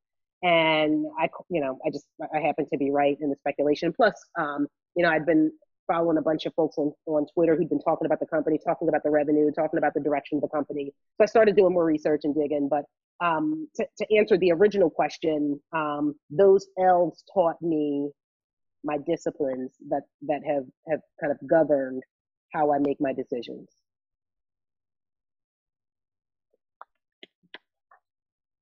And I, you know, I just I happened to be right in the speculation. Plus, um, you know, I'd been following a bunch of folks on, on Twitter who'd been talking about the company, talking about the revenue, talking about the direction of the company. So I started doing more research and digging. But um, to, to answer the original question, um, those L's taught me my disciplines that that have have kind of governed how I make my decisions.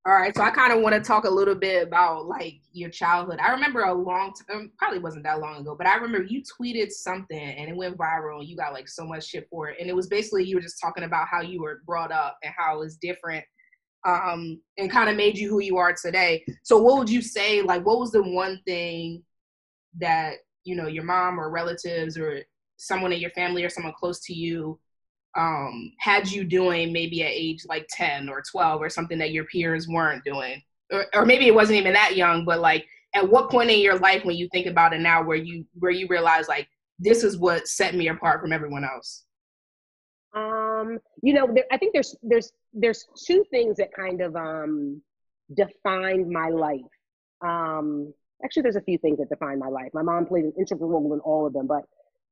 All right, so I kind of want to talk a little bit about like your childhood. I remember a long time, probably wasn't that long ago, but I remember you tweeted something and it went viral and you got like so much shit for it. And it was basically you were just talking about how you were brought up and how it was different um, and kind of made you who you are today. So what would you say, like, what was the one thing that, you know, your mom or relatives or someone in your family or someone close to you um, had you doing maybe at age like 10 or 12 or something that your peers weren't doing? Or, or maybe it wasn't even that young but like at what point in your life when you think about it now where you where you realize like this is what set me apart from everyone else? Um you know there, i think there's there's there's two things that kind of um defined my life. Um actually there's a few things that defined my life. My mom played an integral role in all of them but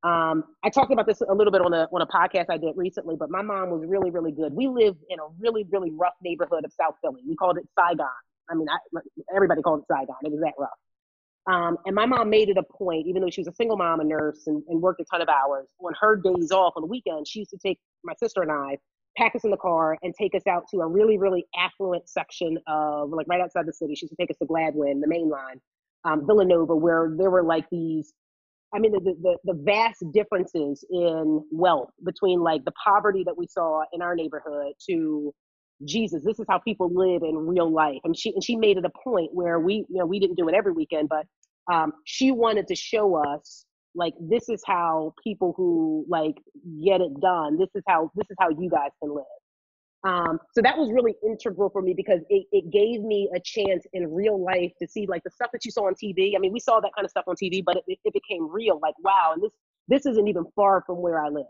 um, I talked about this a little bit on a on a podcast I did recently, but my mom was really really good. We lived in a really really rough neighborhood of South Philly. We called it Saigon. I mean, I, everybody called it Saigon. It was that rough. Um, and my mom made it a point, even though she was a single mom, a nurse, and, and worked a ton of hours. On her days off on the weekend, she used to take my sister and I, pack us in the car, and take us out to a really really affluent section of like right outside the city. She used to take us to Gladwyne, the main line, um, Villanova, where there were like these I mean, the, the, the vast differences in wealth between like the poverty that we saw in our neighborhood to Jesus, this is how people live in real life. And she and she made it a point where we, you know, we didn't do it every weekend, but um, she wanted to show us like this is how people who like get it done. This is how this is how you guys can live. Um, so that was really integral for me because it, it gave me a chance in real life to see like the stuff that you saw on TV. I mean, we saw that kind of stuff on TV, but it, it became real. Like, wow, and this this isn't even far from where I live.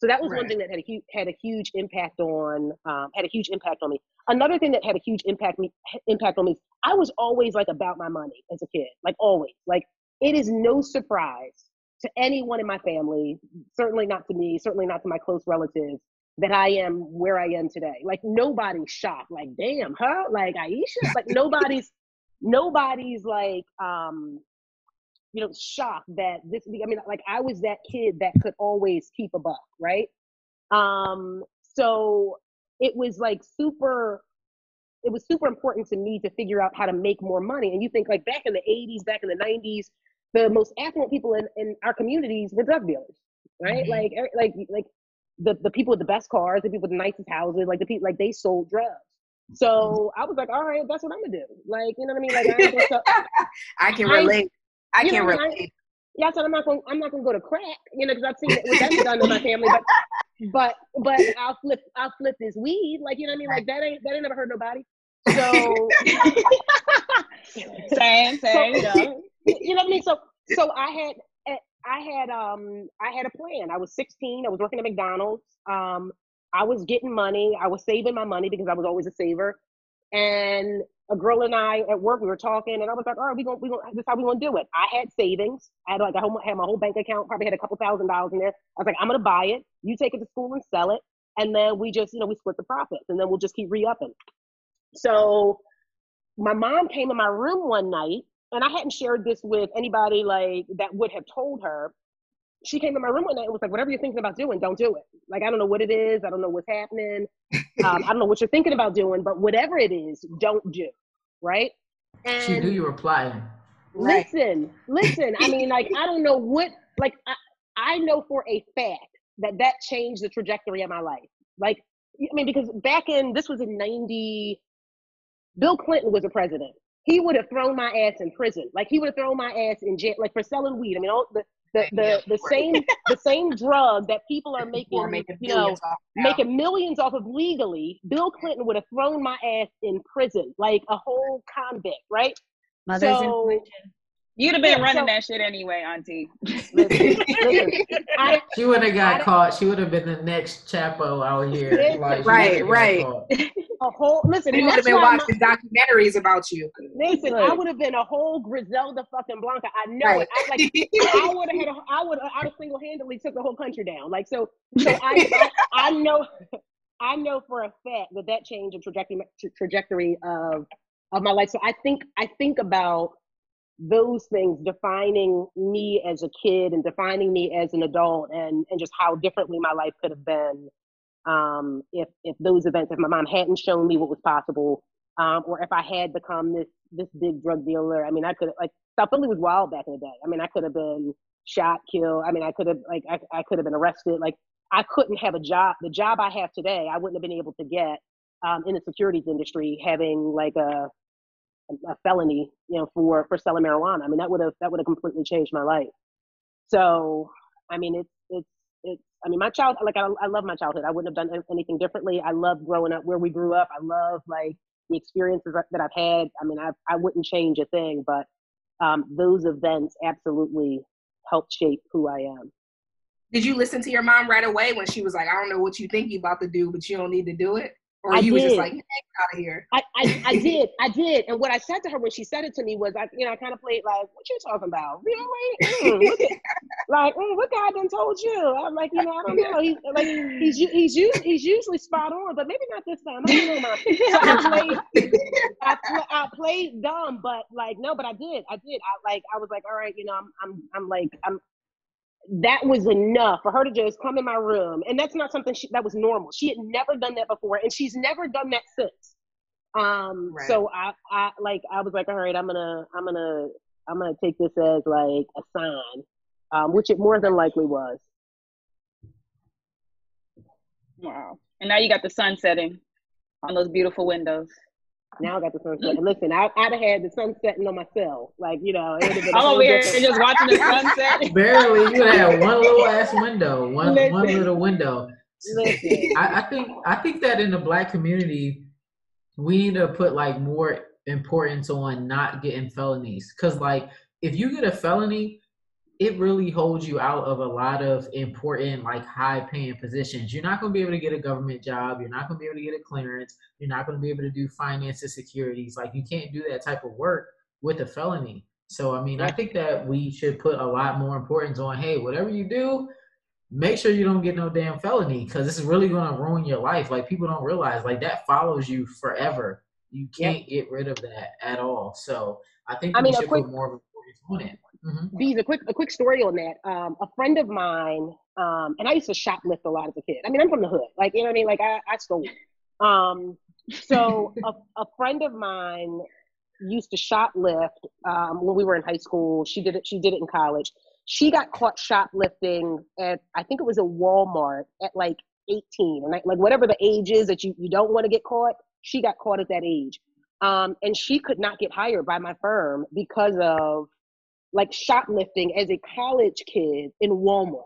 So that was right. one thing that had a huge had a huge impact on um, had a huge impact on me. Another thing that had a huge impact me impact on me. I was always like about my money as a kid, like always. Like it is no surprise to anyone in my family, certainly not to me, certainly not to my close relatives, that I am where I am today. Like nobody's shocked. Like, damn, huh? Like Ayesha? Like nobody's nobody's like um you know shocked that this i mean like i was that kid that could always keep a buck right um so it was like super it was super important to me to figure out how to make more money and you think like back in the 80s back in the 90s the most affluent people in, in our communities were drug dealers right mm-hmm. like er, like like the, the people with the best cars, the people with the nicest houses, like the people like they sold drugs. Mm-hmm. So I was like, all right, that's what I'm gonna do. Like, you know what I mean? Like, I, I can relate. I, I can relate. I, yeah, I said I'm not gonna I'm not gonna go to crack, you know, because I've seen what that's done in my family. But but but I'll flip I'll flip this weed, like you know what I mean? Like that ain't that ain't never hurt nobody. So same, same. So, you know what I mean? So so I had I had um I had a plan. I was 16. I was working at McDonald's. Um, I was getting money. I was saving my money because I was always a saver. And a girl and I at work, we were talking, and I was like, "All right, we gonna we gonna this is how we gonna do it." I had savings. I had like I had my whole bank account. Probably had a couple thousand dollars in there. I was like, "I'm gonna buy it. You take it to school and sell it, and then we just you know we split the profits, and then we'll just keep re-upping." So my mom came in my room one night and I hadn't shared this with anybody like that would have told her. She came to my room one night and was like, "Whatever you're thinking about doing, don't do it. Like I don't know what it is. I don't know what's happening. Um, I don't know what you're thinking about doing, but whatever it is, don't do." Right. And she knew you were plotting. Right. Listen, listen. I mean, like, I don't know what, like, I, I know for a fact that that changed the trajectory of my life. Like, I mean, because back in, this was in 90, Bill Clinton was a president. He would have thrown my ass in prison. Like, he would have thrown my ass in jail, like, for selling weed. I mean, all the, the, the, the same the same drug that people are making, Or making you know, billions off now. making millions off of legally, Bill Clinton would have thrown my ass in prison, like a whole convict, right? Mother's So- information. You'd have been Yeah, running so- that shit anyway, Auntie. Listen, listen, I, She would have got don't- caught. She would have been the next Chapo out here. Like, Right, right. a whole listen. We and would have been why watching documentaries about you. my- listen, I would have been a whole Griselda fucking Blanco. I know Right. it. I, like, I would have had. A, I would. I would single handedly took the whole country down. Like so. So I, I, I know. I know for a fact that that changed the trajectory trajectory of of my life. So I think I think about those things defining me as a kid and defining me as an adult and and just how differently my life could have been um, if if those events if my mom hadn't shown me what was possible um, or if I had become this this big drug dealer. I mean, I could like South Philly was wild back in the day. I mean, I could have been shot, killed. I mean, I could have like I, I could have been arrested. Like I couldn't have a job. The job I have today, I wouldn't have been able to get um, in the securities industry having like a a felony, you know, for for selling marijuana. I mean, that would have that would have completely changed my life. So, I mean, it's it's it's. I mean, my child, like I, I love my childhood. I wouldn't have done anything differently. I love growing up where we grew up. I love like the experiences that I've had. I mean, I I wouldn't change a thing, but um, those events absolutely helped shape who I am. Did you listen to your mom right away when she was like, I don't know what you think you about to do, but you don't need to do it? Or I you was just did. like, out of here. I, I, I did, I did. And what I said to her when she said it to me was, I, you know, I kind of played like, what you talking about? Really? Mm, the- like, mm, what guy done told you? I'm like, you know, I don't know. He, like, he's, u- he's, he's usually spot on, but maybe not this time. I don't know, mom. So I played, I, I played dumb, but like, no, but I did, I did. I like, I was like, all right, you know, I'm, I'm, I'm like, I'm, that was enough for her to just come in my room and that's not something she, that was normal she had never done that before and she's never done that since um Right. so i i like i was like all right i'm gonna i'm gonna i'm gonna take this as like a sign um which it more than likely was Wow. And now you got the sun setting on those beautiful windows. Now i got the sunset and listen I, i'd have had the sun setting on myself. like you know it would've been a I'm over here different- just watching the sunset. Barely. You would have one little ass window. One one little window. listen I, I think I think that in the black community, we need to put like more importance on not getting felonies. Cause like if you get a felony, it really holds you out of a lot of important, like high paying positions. You're not gonna be able to get a government job, you're not gonna be able to get a clearance, you're not gonna be able to do finance and securities. Like you can't do that type of work with a felony. So I mean I think that we should put a lot more importance on, hey, whatever you do, make sure you don't get no damn felony because this is really going to ruin your life. Like people don't realize, like that follows you forever. You can't get rid of that at all. So I think I we mean, a should quick- put more importance on it. Mhm. Bees, a quick a quick story on that. Um, a friend of mine, um, and I used to shoplift a lot as a kid. I mean, I'm from the hood, like you know what I mean. Like I, I stole. Um, so a, a friend of mine used to shoplift um, when we were in high school. She did it. She did it in college. She got caught shoplifting at I think it was a Walmart at like 18, and like, like whatever the age is that you you don't want to get caught. She got caught at that age, um, and she could not get hired by my firm because of like shoplifting as a college kid in Walmart.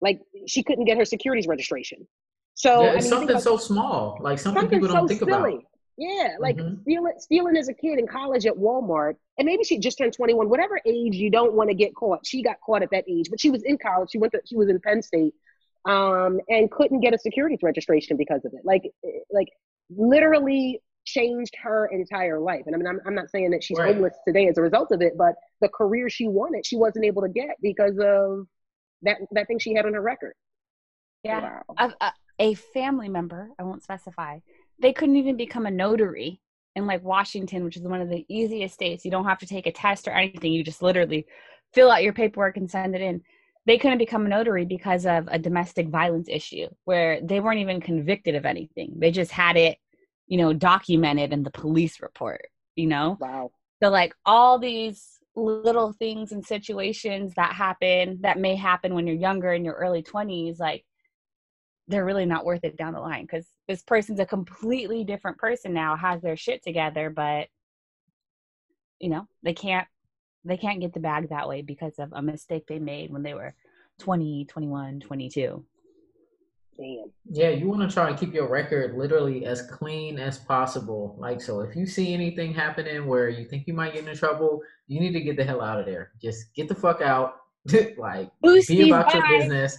Like she couldn't get her securities registration. So yeah, I mean, something think so small, like something, something people don't so think silly. about. Yeah, like Mhm. stealing stealing as a kid in college at Walmart, and maybe she just turned 21. Whatever age you don't want to get caught, she got caught at that age. But she was in college. She went to she was in Penn State, um, and couldn't get a securities registration because of it. Like eh, like literally changed her entire life. And I mean, I'm I'm not saying that she's Right. homeless today as a result of it, but the career she wanted, she wasn't able to get because of that that thing she had on her record. Yeah. Wow. a, a, uh, a family member, I won't specify, they couldn't even become a notary in like Washington, which is one of the easiest states. You don't have to take a test or anything. You just literally fill out your paperwork and send it in. They couldn't become a notary because of a domestic violence issue where they weren't even convicted of anything. They just had it, you know, documented in the police report, you know? Wow. So like all these little things and situations that happen that may happen when you're younger in your early 20s like they're really not worth it down the line because this person's a completely different person now has their shit together but you know they can't they can't get the bag that way because of a mistake they made when they were 20 21 22 Damn. Yeah, you want to try and keep your record literally as clean as possible. Like, so if you see anything happening where you think you might get in trouble, you need to get the hell out of there. Just get the fuck out. like, Boosties be about your business.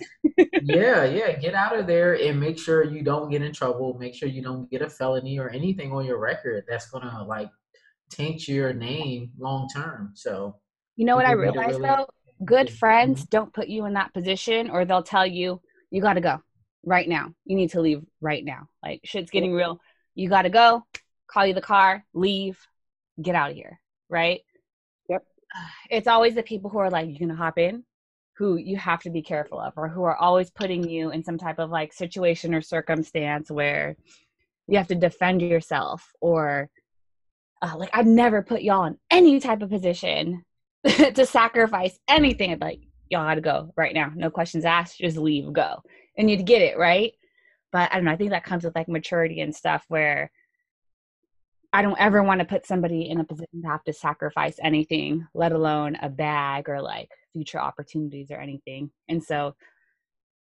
yeah, yeah, get out of there and make sure you don't get in trouble. Make sure you don't get a felony or anything on your record that's gonna like taint your name long term. So, you know what i to realized really- though good friends mm-hmm. don't put you in that position or they'll tell you you got to go right now. You need to leave right now. Like shit's getting real. You got to go. Call you the car. Leave. Get out of here. Right? Yep. it's always the people who are like you gonna hop in who you have to be careful of or who are always putting you in some type of like situation or circumstance where you have to defend yourself or uh, like I've never put y'all in any type of position to sacrifice anything. I'd like y'all gotta go right now. No questions asked. Just leave. Go and you'd get it right? But i don't know i think that comes with like maturity and stuff where i don't ever want to put somebody in a position to have to sacrifice anything let alone a bag or like future opportunities or anything. And so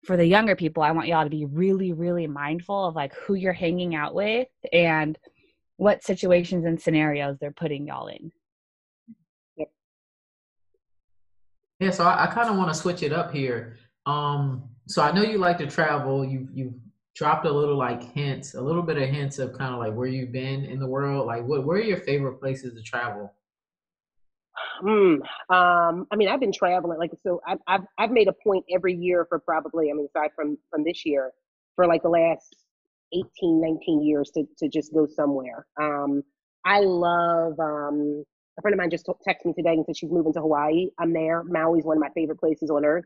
for the younger people i want y'all to be really really mindful of like who you're hanging out with and what situations and scenarios they're putting y'all in. Yeah, so I, I kind of want to switch it up here. Um, so I know you like to travel. You've you've dropped a little like hints, a little bit of hints of kind of like where you've been in the world. Like, what where are your favorite places to travel? Hmm. Um, I mean, I've been traveling like so. I've, I've I've made a point every year for probably. I mean, aside from from this year, for like the last 18, 19 years to to just go somewhere. Um, I love. Um, a friend of mine just texted me today and said she's moving to Hawaii. I'm there. Maui's one of my favorite places on earth.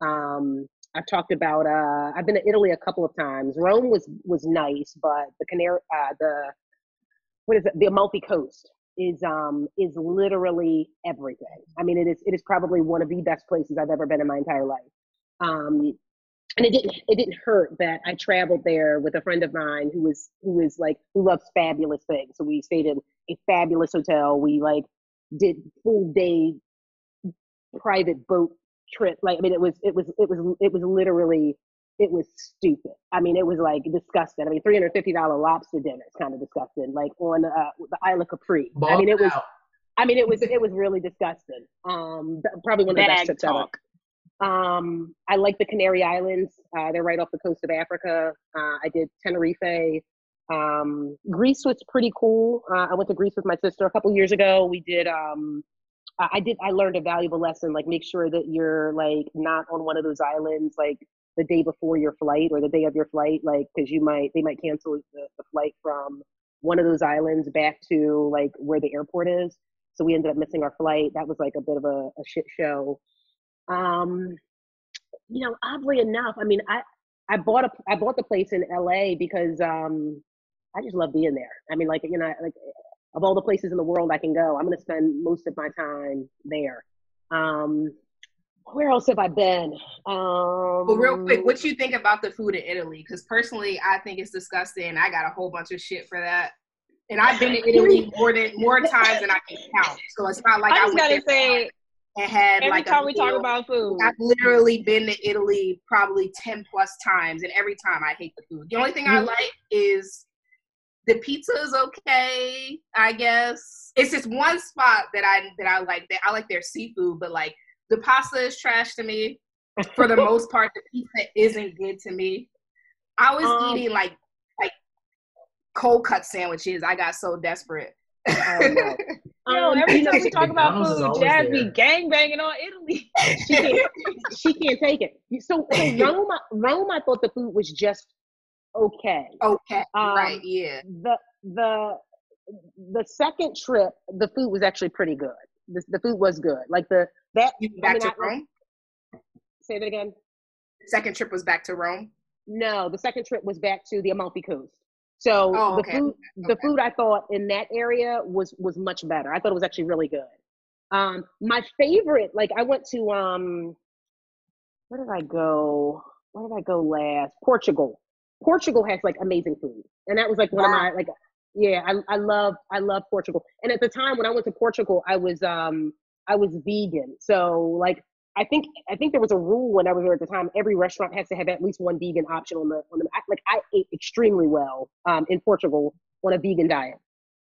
Um, I've talked about. Uh, I've been to Italy a couple of times. Rome was was nice, but the Canary, uh, the what is it? The Amalfi Coast is um is literally everything. I mean, it is it is probably one of the best places I've ever been in my entire life. Um, and it didn't it didn't hurt that I traveled there with a friend of mine who was who is like who loves fabulous things. So we stayed in a fabulous hotel. We like did full day private boat trip. Like I mean, it was it was it was it was literally it was stupid. I mean, it was like disgusting. I mean, three hundred fifty dollar lobster dinner is kind of disgusting. Like on uh, the Isle of Capri. I mean, it was. Out. I mean, it was it was really disgusting. Um, probably one of the best Bag trips ever. talk. Um, I like the Canary Islands. Uh, they're right off the coast of Africa. Uh, I did Tenerife. Um, Greece was pretty cool. Uh, I went to Greece with my sister a couple years ago. We did. Um, I did. I learned a valuable lesson. Like, make sure that you're like not on one of those islands like the day before your flight or the day of your flight, like because you might they might cancel the, the flight from one of those islands back to like where the airport is. So we ended up missing our flight. That was like a bit of a, a shit show. Um, you know, oddly enough, I mean, I I bought a I bought the place in L.A. because um I just love being there. I mean, like you know, like of all the places in the world I can go, I'm gonna spend most of my time there. Um, where else have I been? Um, But real quick, what you think about the food in Italy? Because personally, I think it's disgusting. I got a whole bunch of shit for that. And I've been to Italy more than more times than I can count. So it's not like I I, just went gotta say, and had every like a time we talk about food, I've literally been to Italy probably 10 plus times, and every time I hate the food. The only thing I Mhm. like is the pizza is okay, I guess. It's just one spot that I that I like that I like their seafood, but like the pasta is trash to me. For the most part, the pizza isn't good to me. I was Um, eating like like cold cut sandwiches. I got so desperate. Oh, no. Yo, Um, every time we talk about food, always Jazz be there. gang banging on Italy. she can't, she can't take it. So, so Rome, Rome, I thought the food was just okay. okay, Um, right? Yeah. The the the second trip, the food was actually pretty good. The, the food was good. Like the that. You I back mean, to I- Rome. Say that again. Second trip was back to Rome. No, the second trip was back to the Amalfi Coast. So Oh, the okay. food, the food I thought in that area was was much better. I thought it was actually really good. Um, my favorite, like I went to um, where did I go? Where did I go last? Portugal. Portugal has like amazing food, and that was like one Wow. of my like, yeah, I I love I love Portugal. And at the time when I went to Portugal, I was um I was vegan, so like I think I think there was a rule when I was there at the time. Every restaurant has to have at least one vegan option on the on the. I, like I ate extremely well um, in Portugal on a vegan diet.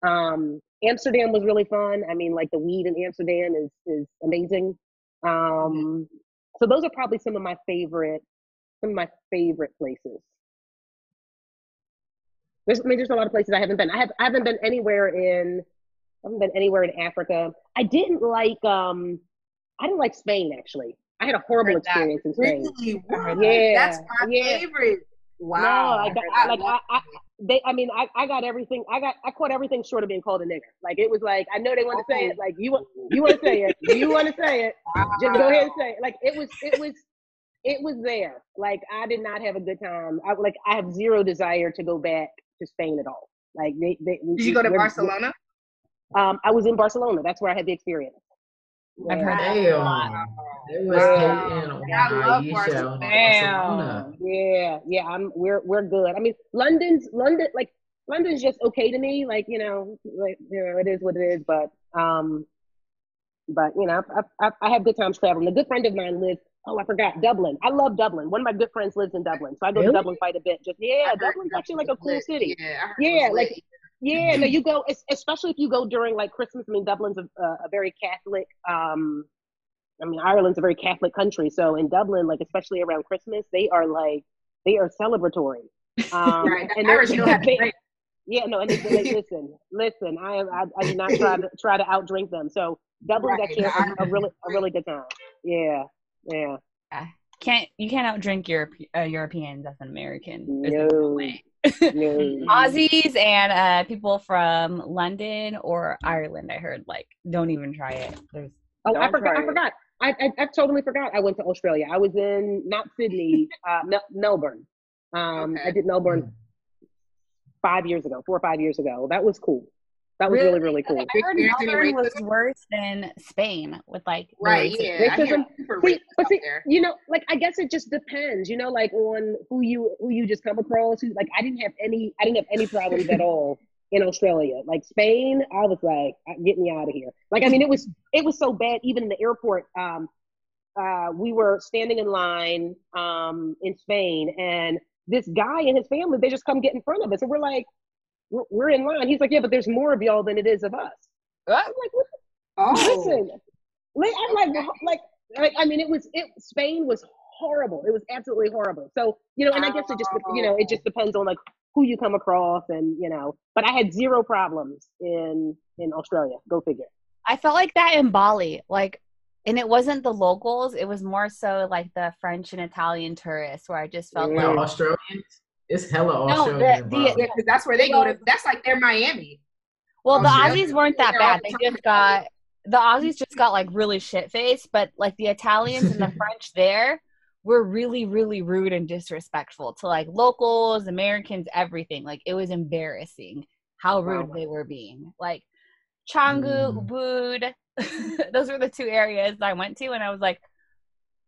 Um, Amsterdam was really fun. I mean, like the weed in Amsterdam is is amazing. Um, so those are probably some of my favorite some of my favorite places. There's, I mean, there's a lot of places I haven't been. I have I haven't been anywhere in I haven't been anywhere in Africa. I didn't like um I didn't like Spain actually. I had a horrible experience in Spain. Really? What? Yeah, That's my yeah. favorite. Wow. No, I got, I like I, I, they. I mean, I, I got everything. I got, I caught everything short of being called a nigger. Like it was like, I know they want to say it. Like you, want, you want to say it. You want to say it. Just go ahead and say it. Like it was, it was, it was there. Like I did not have a good time. I like, I have zero desire to go back to Spain at all. Like they, they Did you go to Barcelona? Um, I was in Barcelona. That's where I had the experience. I've heard Yeah. that a lot. Was Wow. hating on I love Barcelona. Barcelona. Yeah, yeah, I'm we're we're good. I mean, London's London like London's just okay to me. Like you know, like you know, it is what it is. But um, but you know, I I, I have good times traveling. A good friend of mine lives. Oh, I forgot Dublin. I love Dublin. One of my good friends lives in Dublin, so I go Really? to Dublin quite a bit. Just yeah, I Dublin's actually like a cool lit. city. Yeah, Yeah, like lit. yeah, no, you go, especially if you go during like Christmas. I mean, Dublin's a, a, very Catholic. Um, I mean, Ireland's a very Catholic country, so in Dublin, like especially around Christmas, they are like they are celebratory. Um, Right, and Irish know how to they- yeah, no, and they, they listen, listen. I am, I, I do not try to try to outdrink them. So Dublin's Right, actually a, a really a really good time. Yeah, yeah. Can't you can't outdrink Europe, uh, Europeans as an American? There's no No, no. Aussies and uh, people from London or Ireland, I heard, like, don't even try it. There's Oh, I Don't forgot. I forgot. I, I I totally forgot. I went to Australia. I was in not Sydney, uh, Mel- Melbourne. Um, I did Melbourne five years ago, four or five years ago. That was cool. That was really really cool. I heard Melbourne was racism? worse than Spain with like Right, racism. yeah. I Racism. See, but see, there. you know, like I guess it just depends. You know, like on who you who you just come across. Who, like I didn't have any. I didn't have any problems at all in Australia. Like Spain, I was like, "Uh, get me out of here. Like I mean, it was it was so bad. Even in the airport, um, uh, we were standing in line um in Spain, and this guy and his family they just come get in front of us, and we're like, we're, we're in line. He's like, yeah, but there's more of y'all than it is of us. I'm like, what Oh, Listen, I'm like, well, like, like, I mean, it was, it, Spain was horrible. It was absolutely horrible. So, you know, and I guess it just, oh. you know, it just depends on like who you come across and, you know, but I had zero problems in, in Australia. Go figure. I felt like that in Bali, like, and it wasn't the locals; it was more so like the French and Italian tourists, where I just felt Well, like Australians, it's hella No, Australians. the- the- yeah, because that's where they go to. That's like their Miami. Well, the Australia? Aussies weren't that bad. They just got the Aussies just got like really shit faced, but like the Italians and the French there were really, really rude and disrespectful to like locals, Americans, everything. Like it was embarrassing how rude they were being. Like Canggu, Mm. Ubud, those were the two areas I went to, and I was like,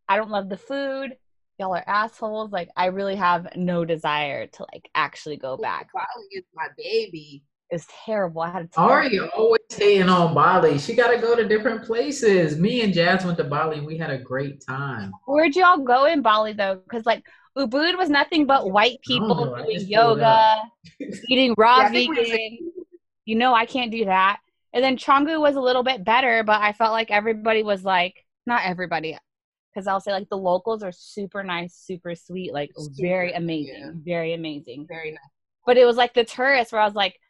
I don't love the food. Y'all are assholes. Like I really have no desire to like actually go back. Bali is my baby. It's terrible. I had a terrible Ari always hating on Bali. She got to go to different places. Me and Jazz went to Bali. We had a great time. Where'd y'all go in Bali though? Because like Ubud was nothing but white people know, doing just pulled it yoga, eating raw Yeah, I think we was vegan. You know, I can't do that. And then Canggu was a little bit better, but I felt like everybody was like, not everybody, because I'll say like the locals are super nice, super sweet, like very amazing, yeah. very amazing. Very nice. But it was like the tourists where I was like,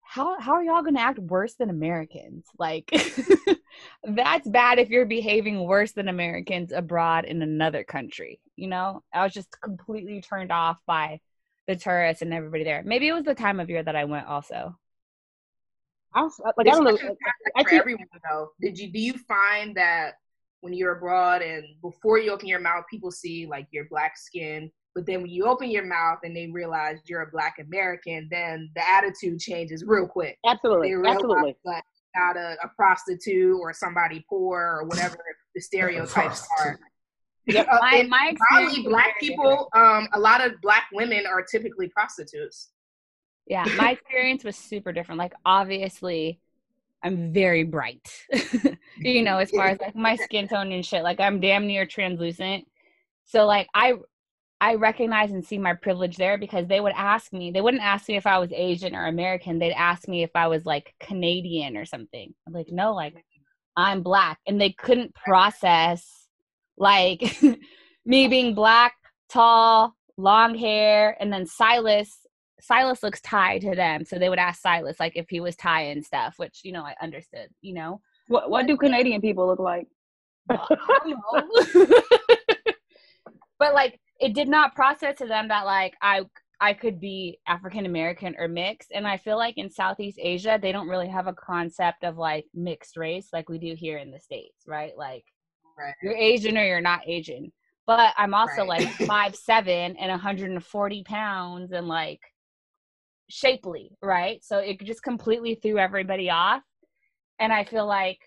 how how are y'all gonna act worse than Americans? Like that's bad if you're behaving worse than Americans abroad in another country. You know? I was just completely turned off by the tourists and everybody there. Maybe it was the time of year that I went also. I was uh, like, I don't know. like, like I think- everyone though. Did you do you find that when you're abroad and before you open your mouth, people see like your black skin But then when you open your mouth and they realize you're a black American, then the attitude changes real quick. Absolutely. They realize Absolutely. that not a, a prostitute or somebody poor or whatever the stereotypes are. Yep. Uh, My, my experience only was black people, um, a lot of black women are typically prostitutes. yeah my experience was super different like obviously i'm very bright. You know as far as like my skin tone and shit like i'm damn near translucent. So like i i recognize and see my privilege there because they would ask me they wouldn't ask me if i was asian or american. They'd ask me if i was like canadian or something. I'm like no like i'm black. And they couldn't process like me being black tall long hair and then silas Silas looks Thai to them, so they would ask Silas like if he was Thai and stuff, which you know I understood. You know, What what do Canadian people look like? Know. but like it did not process to them that like I I could be African American or mixed, and I feel like in Southeast Asia they don't really have a concept of like mixed race like we do here in the states, right? Like Right. you're Asian or you're not Asian. But I'm also Right. like five seven and 140 pounds and like shapely, right? So it just completely threw everybody off. And I feel like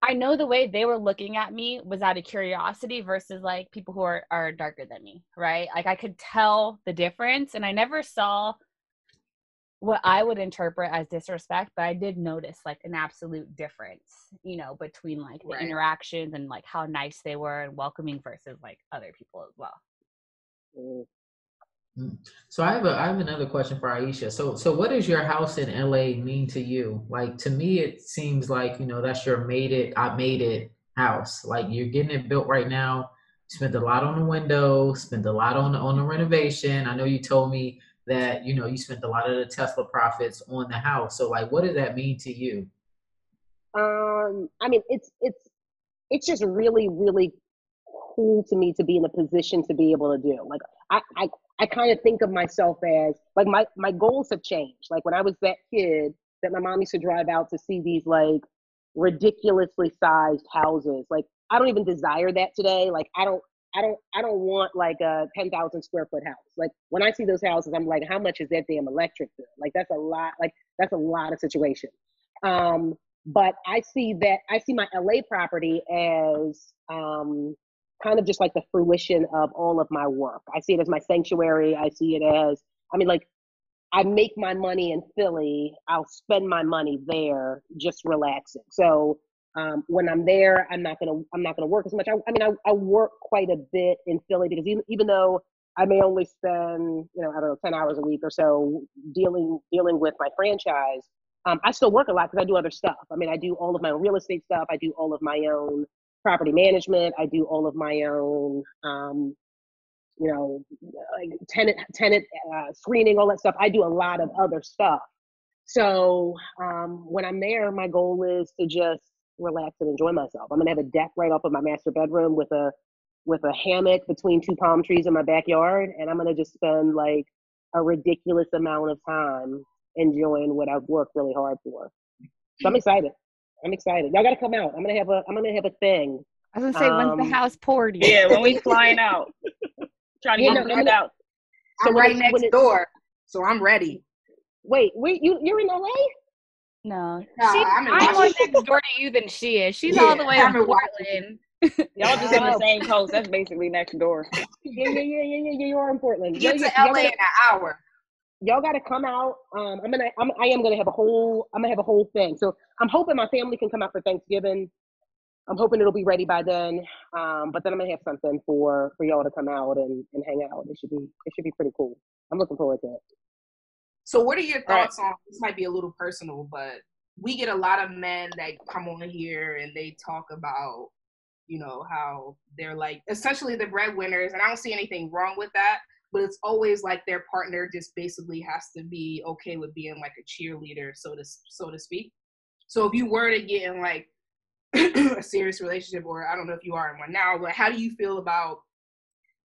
I know the way they were looking at me was out of curiosity versus like people who are, are darker than me, right? Like I could tell the difference and I never saw what I would interpret as disrespect, but I did notice like an absolute difference, you know, between like the Right. interactions and like how nice they were and welcoming versus like other people as well. Mm. Mm. So I have a I have another question for Ayesha. So so what does your house in LA mean to you? Like to me it seems like, you know, that's your made it I made it house. Like you're getting it built right now. Spent a lot on the window, spent a lot on the on the renovation. I know you told me that, you know, you spent a lot of the Tesla profits on the house. So like what does that mean to you? Um, I mean, it's it's it's just really really cool to me to be in a position to be able to do. Like I I, I kind of think of myself as like my my goals have changed. Like when I was that kid that my mom used to drive out to see these like ridiculously sized houses. Like I don't even desire that today. Like I don't I don't I don't want like a ten thousand square foot house. Like when I see those houses, I'm like, how much is that damn electric bill? Like that's a lot. Like that's a lot of situation. Um, but I see that I see my LA property as um, kind of just like the fruition of all of my work. I see it as my sanctuary. I see it as I mean, like I make my money in Philly. I'll spend my money there, just relaxing. So um, when I'm there, I'm not gonna I'm not gonna work as much. I, I mean, I, I work quite a bit in Philly because even even though I may only spend you know I don't know ten hours a week or so dealing dealing with my franchise, um, I still work a lot because I do other stuff. I mean, I do all of my own real estate stuff. I do all of my own property management. I do all of my own um, you know, like tenant tenant uh, screening, all that stuff. I do a lot of other stuff. So um, when I'm there, my goal is to just relax and enjoy myself. I'm gonna have a deck right off of my master bedroom with a with a hammock between two palm trees in my backyard, and I'm gonna just spend like a ridiculous amount of time enjoying what I've worked really hard for. So I'm excited. I'm excited. Y'all gotta come out. I'm gonna have a I'm gonna have a thing. I was gonna say, when's Um, the house poured? Yeah, when we flying out, trying to Yeah, get no, moved no. out. So I'm right it- next it- door, so I'm ready. Wait, wait, you you're in LA? No, Nah, she, I'm in I'm more next door to you than she is. She's all the way I'm in in Portland. Y'all just in the Oh. same coast. That's basically next door. Yeah, yeah, yeah, yeah, yeah, yeah. You are in Portland. You get Y'all- to y'all LA in an hour. Y'all got to come out. Um, I'm gonna, I'm, I am gonna have a whole, I'm gonna have a whole thing. So I'm hoping my family can come out for Thanksgiving. I'm hoping it'll be ready by then. Um, but then I'm gonna have something for for y'all to come out and, and hang out. It should be, it should be pretty cool. I'm looking forward to it. So, what are your All right. thoughts on this? Might be a little personal, but we get a lot of men that come on here and they talk about, you know, how they're like essentially the breadwinners, and I don't see anything wrong with that. But it's always like their partner just basically has to be okay with being like a cheerleader, so to so to speak. So, if you were to get in like a serious relationship, or I don't know if you are in one now, but how do you feel about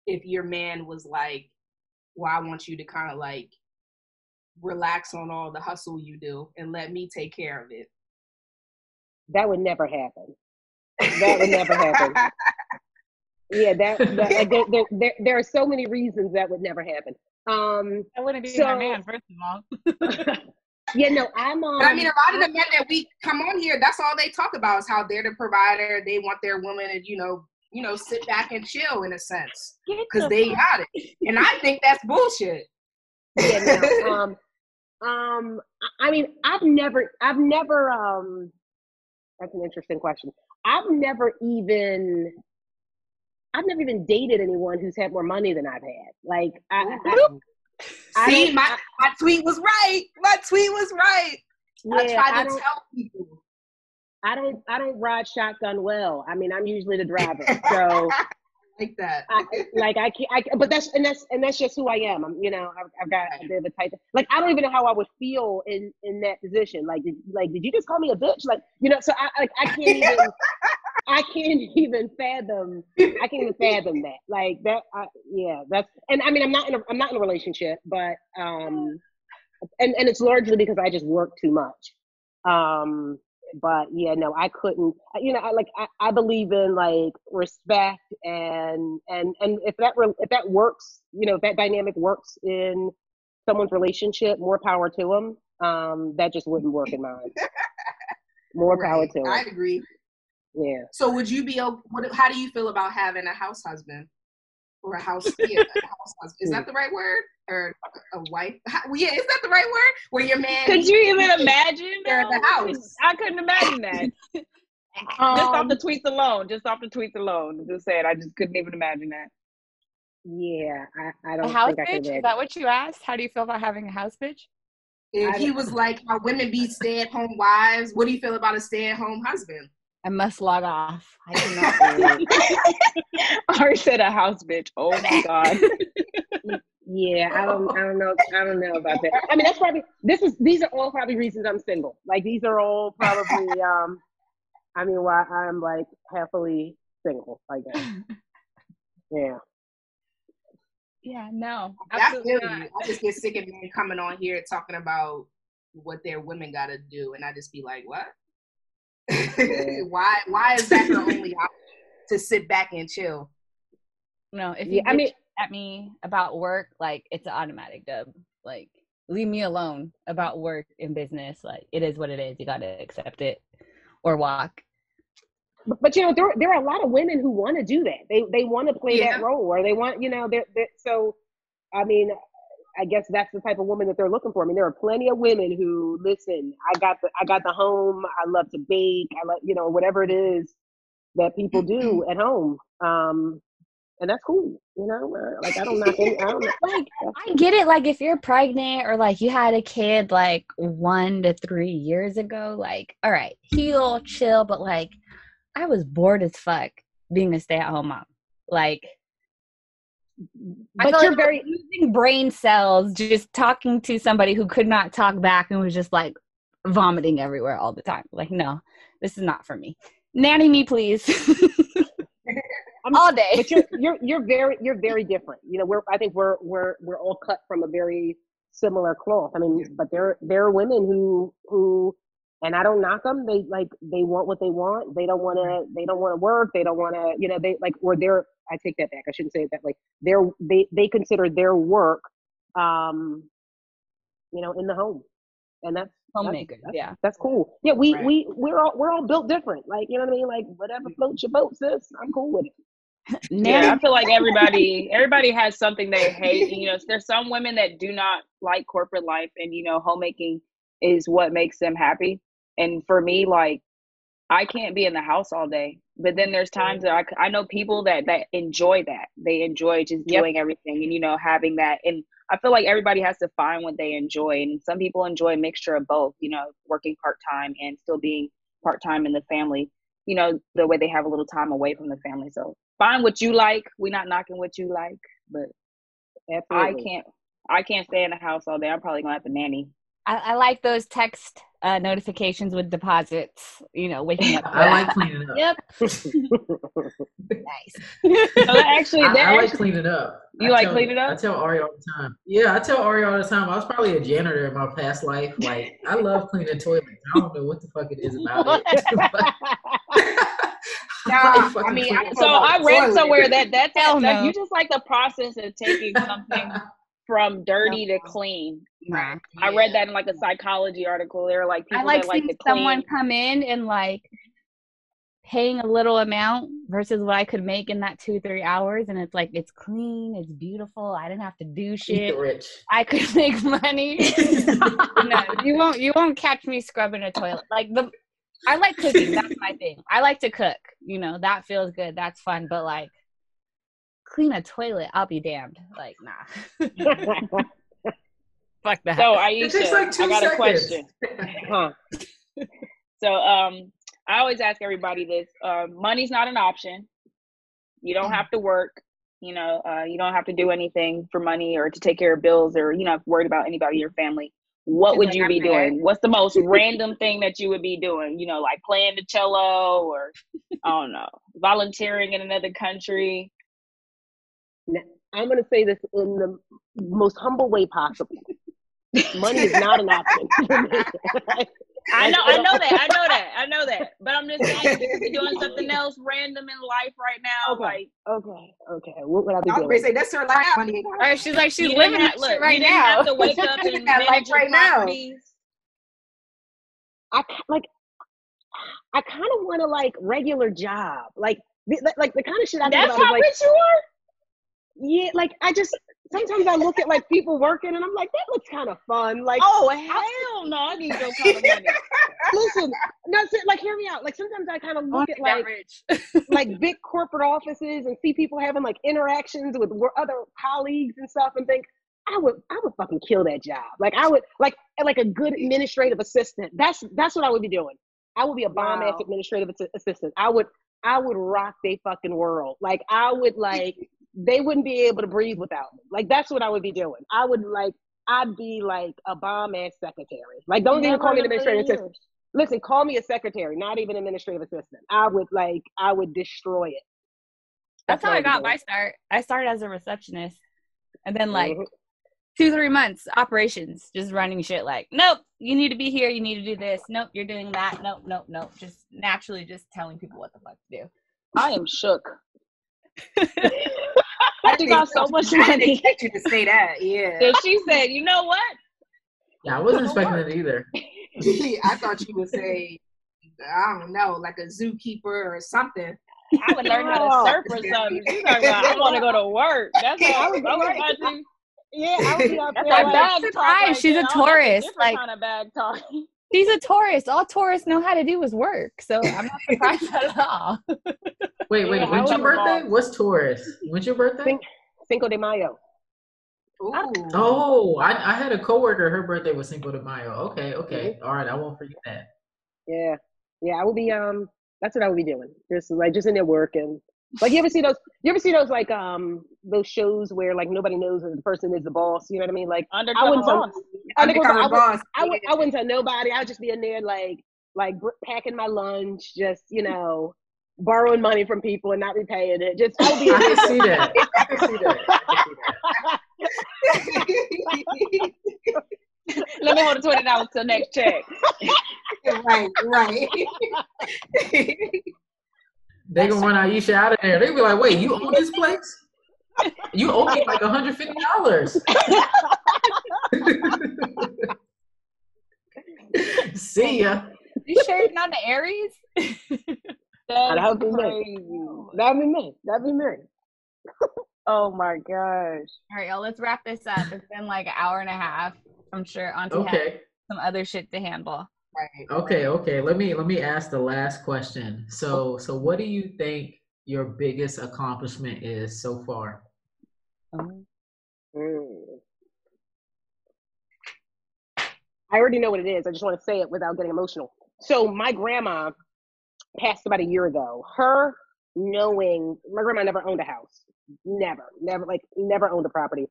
if your man was like, "Well, I want you to kind of like." relax on all the hustle you do and let me take care of it. That would never happen. That would never happen. yeah, that, that there, there, there, there are so many reasons that would never happen. Um, I wouldn't be so- my man, first of all. yeah, no, I'm. Um, But I mean, a lot of the men that we come on here, that's all they talk about is how they're the provider. They want their woman to, you know, you know, sit back and chill in a sense because they got it. And I think that's bullshit. yeah, no, um, um, I I mean, I've never, I've never, um, that's an interesting question. I've never even, I've never even dated anyone who's had more money than I've had. Like, I, I, I See, don't- my, my tweet was right. My tweet was right. I yeah, tried I to don't, tell people. I don't, I don't ride shotgun well. I mean, I'm usually the driver, so. like that. I, like I can't, I, but that's and that's and that's just who I am. I'm, you know, I've, I've got a bit of a type. Like I don't even know how I would feel in in that position. Like, did, like did you just call me a bitch? Like, you know, so I like I can't even, I can't even fathom. I can't even fathom that. Like that. I, yeah, that's and I mean, I'm not in a I'm not in a relationship, but um, and and it's largely because I just work too much. Um, but yeah, no, I couldn't. You know, I like I, I believe in like respect and and and if that re- if that works, you know, if that dynamic works in someone's relationship, more power to them. Um, that just wouldn't work in mine. More power to them. I agree. Yeah. So would you be? o- What? How do you feel about having a house husband or a house? Yeah, a house husband. Is that hmm. the right word? Or a wife? How, yeah, is that the right word? Where your man? Could you even imagine? They're in the house. I couldn't imagine that. just off the um, tweets alone. Just off the tweets alone. Just saying, I just couldn't even imagine that. Yeah, I don't house think I could bitch? Is that what you asked? How do you feel about having a house bitch? If he was like how women be stay-at-home wives, what do you feel about a stay-at-home husband? I must log off. I cannot. Ari said a house bitch. Oh my god. Yeah, I don't, I don't know, I don't know about that. I mean, that's probably this is these are all probably reasons I'm single. Like these are all probably, um, I mean, why I'm like happily single. I guess. Yeah. yeah, no, I absolutely feel not. I just get sick of men coming on here talking about what their women got to do, and I just be like, what? why? Why is that the only option to sit back and chill? No, if you Yeah, I bitch mean- at me about work, like it's an automatic dub. Like leave me alone about work and business. Like it is what it is. You gotta accept it or walk. But, but you know, there there are a lot of women who want to do that. They they want to play Yeah. that role, or they want, you know, they're, they're so. I mean, I guess that's the type of woman that they're looking for. I mean, there are plenty of women who listen. I got the I got the home. I love to bake. I love you know whatever it is that people do at home. Um, and that's cool. You know, uh, like I don't knock any, I don't Like I get it. Like if you're pregnant or like you had a kid like one to three years ago, like all right, heal, chill. But like I was bored as fuck being a stay-at-home mom. Like But you're like very using brain cells just talking to somebody who could not talk back and was just like vomiting everywhere all the time. Like, no, this is not for me. Nanny me, please. All day. but you're you're you're very you're very different. You know, we're I think we're we're we're all cut from a very similar cloth. I mean, but there there are women who who and I don't knock them. They like they want what they want. They don't want to they don't want to work. They don't want to you know they like or they're I take that back. I shouldn't say it that way. They're they they consider their work um you know in the home. And that's Homemakers, that's- yeah. That's cool. Yeah, we Right. we we're all we're all built different. Like, you know what I mean? Like whatever floats your boat, sis. I'm cool with it. Nanny Yeah, I feel like everybody everybody has something they hate. And, you know, there's some women that do not like corporate life, and you know, homemaking is what makes them happy. And for me, like, I can't be in the house all day. But then there's times that i, I know people that that enjoy that. They enjoy just Yep. doing everything and you know having that. And I feel like everybody has to find what they enjoy. And some people enjoy a mixture of both. You know, working part time and still being part time in the family. You know, the way they have a little time away from the family. So find what you like. We're not knocking what you like, but I can't. I can't stay in the house all day. I'm probably gonna have to nanny. I, I like those text uh, notifications with deposits. You know, waking up. I like cleaning up. Yep. nice. So that actually, I, I like actually- cleaning up. You I like tell- cleaning up? I tell Ari all the time. Yeah, I tell Ari all the time. I was probably a janitor in my past life. Like I love cleaning toilets. I don't know what the fuck it is about it. but Nah, I mean, I so I read somewhere that that's Hell like no. you just like the process of taking something from dirty to clean. Nah, I read that in like a psychology article. There are like people I like that like seeing to clean. someone come in and like paying a little amount versus what I could make in that two three hours, and it's like it's clean, it's beautiful. I didn't have to do shit. the rich. I could make money. no, you won't. You won't catch me scrubbing a toilet. Like the, I like cooking. That's my thing. I like to cook. You know that feels good. That's fun. But like, clean a toilet, I'll be damned. Like nah. Fuck that. So It takes Ayesha, like two I got seconds. a question. huh. So um, I always ask everybody this: uh, money's not an option. You don't have to work. You know, uh, you don't have to do anything for money or to take care of bills or you know worried about anybody in your family. What She's would like, you I'm be mad. doing? What's the most random thing that you would be doing? You know, like playing the cello or I don't know, volunteering in another country. I'm going to say this in the most humble way possible. Money is not an option. I know, I know that, I know that, I know that. But I'm just saying, you could be doing something else random in life right now, Okay. like okay, okay. What would I be I was doing? going say that's her life. Money. All right, she's like she's You living that look, shit right you didn't now. have to wake up and Living that life manage your right now. properties. I like. I kind of want a like regular job, like the, the- like the kind of shit I think That's about is how like rich you are. Yeah, like I just sometimes I look at like people working and I'm like that looks kind of fun. Like Oh hell no! I need your kind of money. listen, no, si- like hear me out. Like sometimes I kind of look at like rich. like big corporate offices and see people having like interactions with other colleagues and stuff and think I would I would fucking kill that job. Like I would like like a good administrative assistant. That's that's what I would be doing. I would be a bomb ass administrative assistant. I would I would rock they fucking world. Like I would like they wouldn't be able to breathe without me. Like that's what I would be doing. I would like I'd be like a bomb ass secretary. Like don't even call me an administrative assistant. Listen, call me a secretary, not even administrative assistant. I would like I would destroy it. That's how I got my start. I started as a receptionist, and then like Mhm. two three months operations, just running shit. Like, nope, you need to be here. You need to do this. Nope, you're doing that. Nope, nope, nope. Just naturally, just telling people what the fuck to do. I am shook. I think I got so much money. expect you to say that. Yeah. So she said, "You know what? Yeah, I wasn't expecting it either. I thought you would say, I don't know, like a zookeeper or something. I would learn how to surf or something." She's talking "I want to go to work." That's all. I was watching. Yeah, I would be out That's there that like, bag talk. surprised. right She's a there. That's Taurus, like- kind of bag talk. She's a Taurus. All tourists know how to do is work. So I'm not surprised at all. Wait, wait, Yeah, I when's your birthday? balls. What's Taurus? When's your birthday? Cinco, Cinco de Mayo. Ooh. Oh, I, I had a coworker. Her birthday was Cinco de Mayo. Okay, okay, all right. I won't forget that. Yeah, yeah. I will be um. That's what I will be doing. Just like just in there working. Like you ever see those? You ever see those like um those shows where like nobody knows that the person is the boss? You know what I mean? Like Undercover wouldn't boss. I think Undercover I would- boss. I would I wouldn't tell nobody. I'd just be in there like like packing my lunch, just you know, borrowing money from people and not repaying it. Just I would be in I there can see that. I can see that. I can see that. Let me hold the twenty dollars till next check. right, right. They gonna run Ayesha out of there. They be like, "Wait, you own this place? You owe me like hundred fifty dollars." See ya. You sharing on the Aries? That'd be me. crazy. That'd be me. That'd be me. Oh my gosh. All right, y'all. Let's wrap this up. It's been like an hour and a half. I'm sure Auntie has Okay. some other shit to handle. Right. Okay, okay. Let me let me ask the last question. So so what do you think your biggest accomplishment is so far? Mm. I already know what it is. I just want to say it without getting emotional. So my grandma passed about a year ago. Her knowing my grandma never owned a house. Never, never like never owned a property.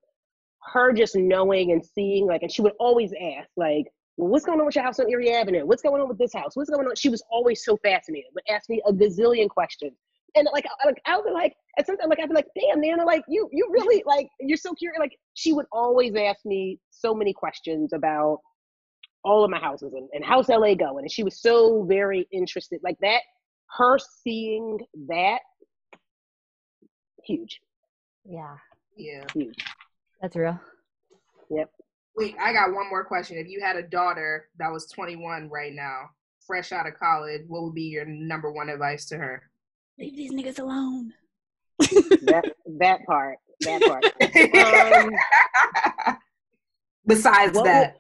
Her just knowing and seeing like and she would always ask like well, what's going on with your house on Erie Avenue? What's going on with this house? What's going on? She was always so fascinated, would ask me a gazillion questions. And like, I, like I would be like, at some time, like I'd be like, damn, Nana, like you, you really like, you're so curious. Like she would always ask me so many questions about all of my houses and, and how's LA going. And she was so very interested like that. her seeing that huge. Yeah. Yeah. Huge. That's real. Yep. Wait, I got one more question. If you had a daughter that was 21 right now, fresh out of college, what would be your number one advice to her? Leave these niggas alone. that that part. That part. um, Besides that.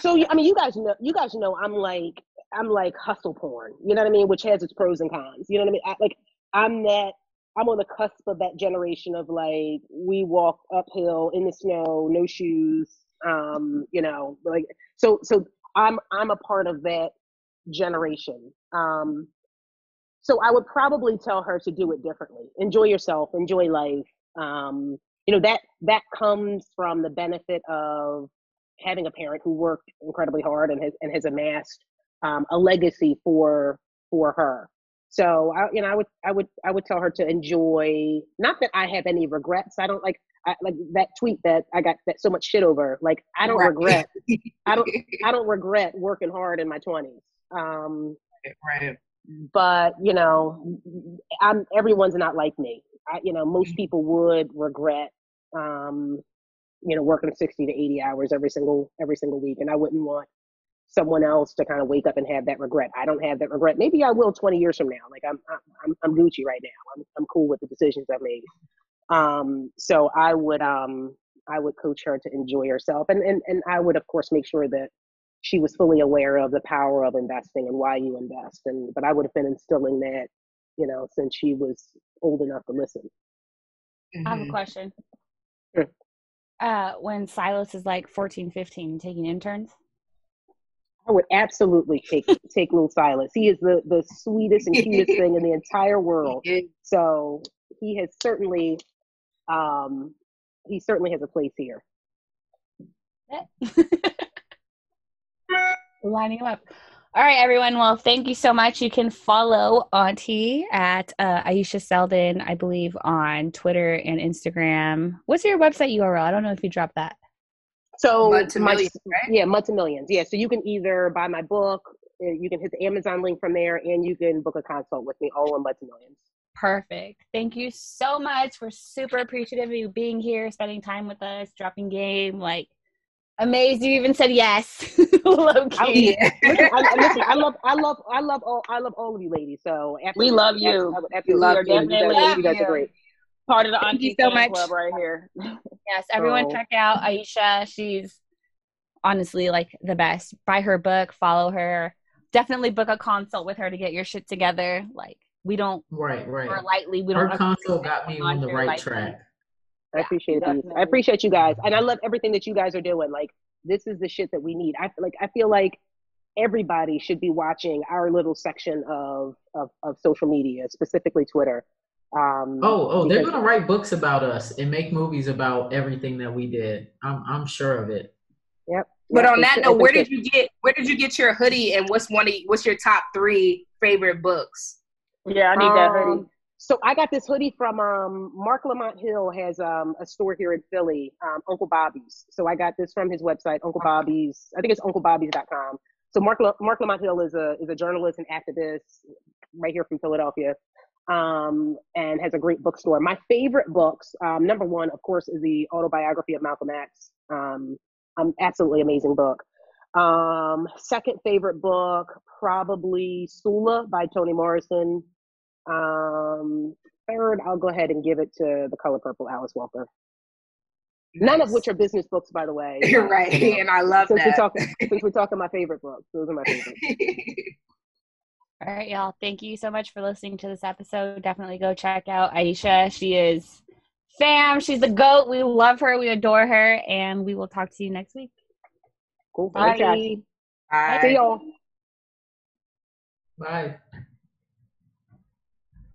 so I mean, you guys know. You guys know. I'm like. I'm like hustle porn. You know what I mean? Which has its pros and cons. You know what I mean? I, like I'm that. I'm on the cusp of that generation of like we walk uphill in the snow, no shoes. Um, you know, like so. So I'm I'm a part of that generation. Um, so I would probably tell her to do it differently. Enjoy yourself, enjoy life. Um, you know that that comes from the benefit of having a parent who worked incredibly hard and has and has amassed um, a legacy for for her. So I, you know, I would I would I would tell her to enjoy. Not that I have any regrets. I don't like I, like that tweet that I got that so much shit over. Like I don't right. regret. I don't I don't regret working hard in my twenties. Um, right but you know i'm everyone's not like me I, you know most mm-hmm. people would regret um you know working 60 to 80 hours every single every single week and i wouldn't want someone else to kind of wake up and have that regret i don't have that regret maybe i will 20 years from now like i'm i'm i'm gucci right now i'm, I'm cool with the decisions i made um so i would um i would coach her to enjoy herself and and, and i would of course make sure that she was fully aware of the power of investing and why you invest. And but I would have been instilling that, you know, since she was old enough to listen. Mm-hmm. I have a mm-hmm. question. Sure. Uh, when Silas is like 14, 15, taking interns? I would absolutely take take little Silas. He is the the sweetest and cutest thing in the entire world. So he has certainly um he certainly has a place here. lining up. All right, everyone. Well, thank you so much. You can follow Auntie at uh, Ayesha Selden, I believe, on Twitter and Instagram. What's your website URL? I don't know if you dropped that. So, Mud to my, millions, right? yeah, Mud to Millions. Yeah, so you can either buy my book, uh, you can hit the Amazon link from there, and you can book a consult with me all in Mud to Millions. Perfect. Thank you so much. We're super appreciative of you being here, spending time with us, dropping game. Like, Amazed you even said yes. Low key. I, listen, I, listen, I love, I love, I love all, I love all of you ladies. So we love you. we love you. Definitely love you. Guys are great. Part of the Thank Auntie so much. Club right here. Yes, everyone, check out Ayesha. She's honestly like the best. Buy her book, follow her. Definitely book a consult with her to get your shit together. Like we don't right, right. lightly. We her don't. Her consult got me on the right lightly. track. I appreciate these. I appreciate you guys, and I love everything that you guys are doing. Like this is the shit that we need. I like. I feel like everybody should be watching our little section of of, of social media, specifically Twitter. Um, oh, oh, they're gonna write books about us and make movies about everything that we did. I'm I'm sure of it. Yep. But on that note, where did you get where did you get your hoodie and what's one of what's your top three favorite books? Yeah, I need um, that hoodie. Um, so I got this hoodie from um, Marc Lamont Hill has um, a store here in Philly, um, Uncle Bobby's. So I got this from his website, Uncle Bobby's. I think it's UncleBobby's.com. So Mark Marc Lamont Hill is a is a journalist and activist right here from Philadelphia, um, and has a great bookstore. My favorite books, um, number one, of course, is the autobiography of Malcolm X. Um, um absolutely amazing book. Um, second favorite book, probably Sula by Toni Morrison. Um, third, I'll go ahead and give it to The Color Purple, Alice Walker. Nice. None of which are business books, by the way. You're right, you know, and I love since that. We're talking, since we're talking my favorite books, those are my favorite. All right, y'all. Thank you so much for listening to this episode. Definitely go check out Ayesha. She is fam. She's the goat. We love her. We adore her, and we will talk to you next week. Cool. Bye. Bye. Bye. See y'all. Bye.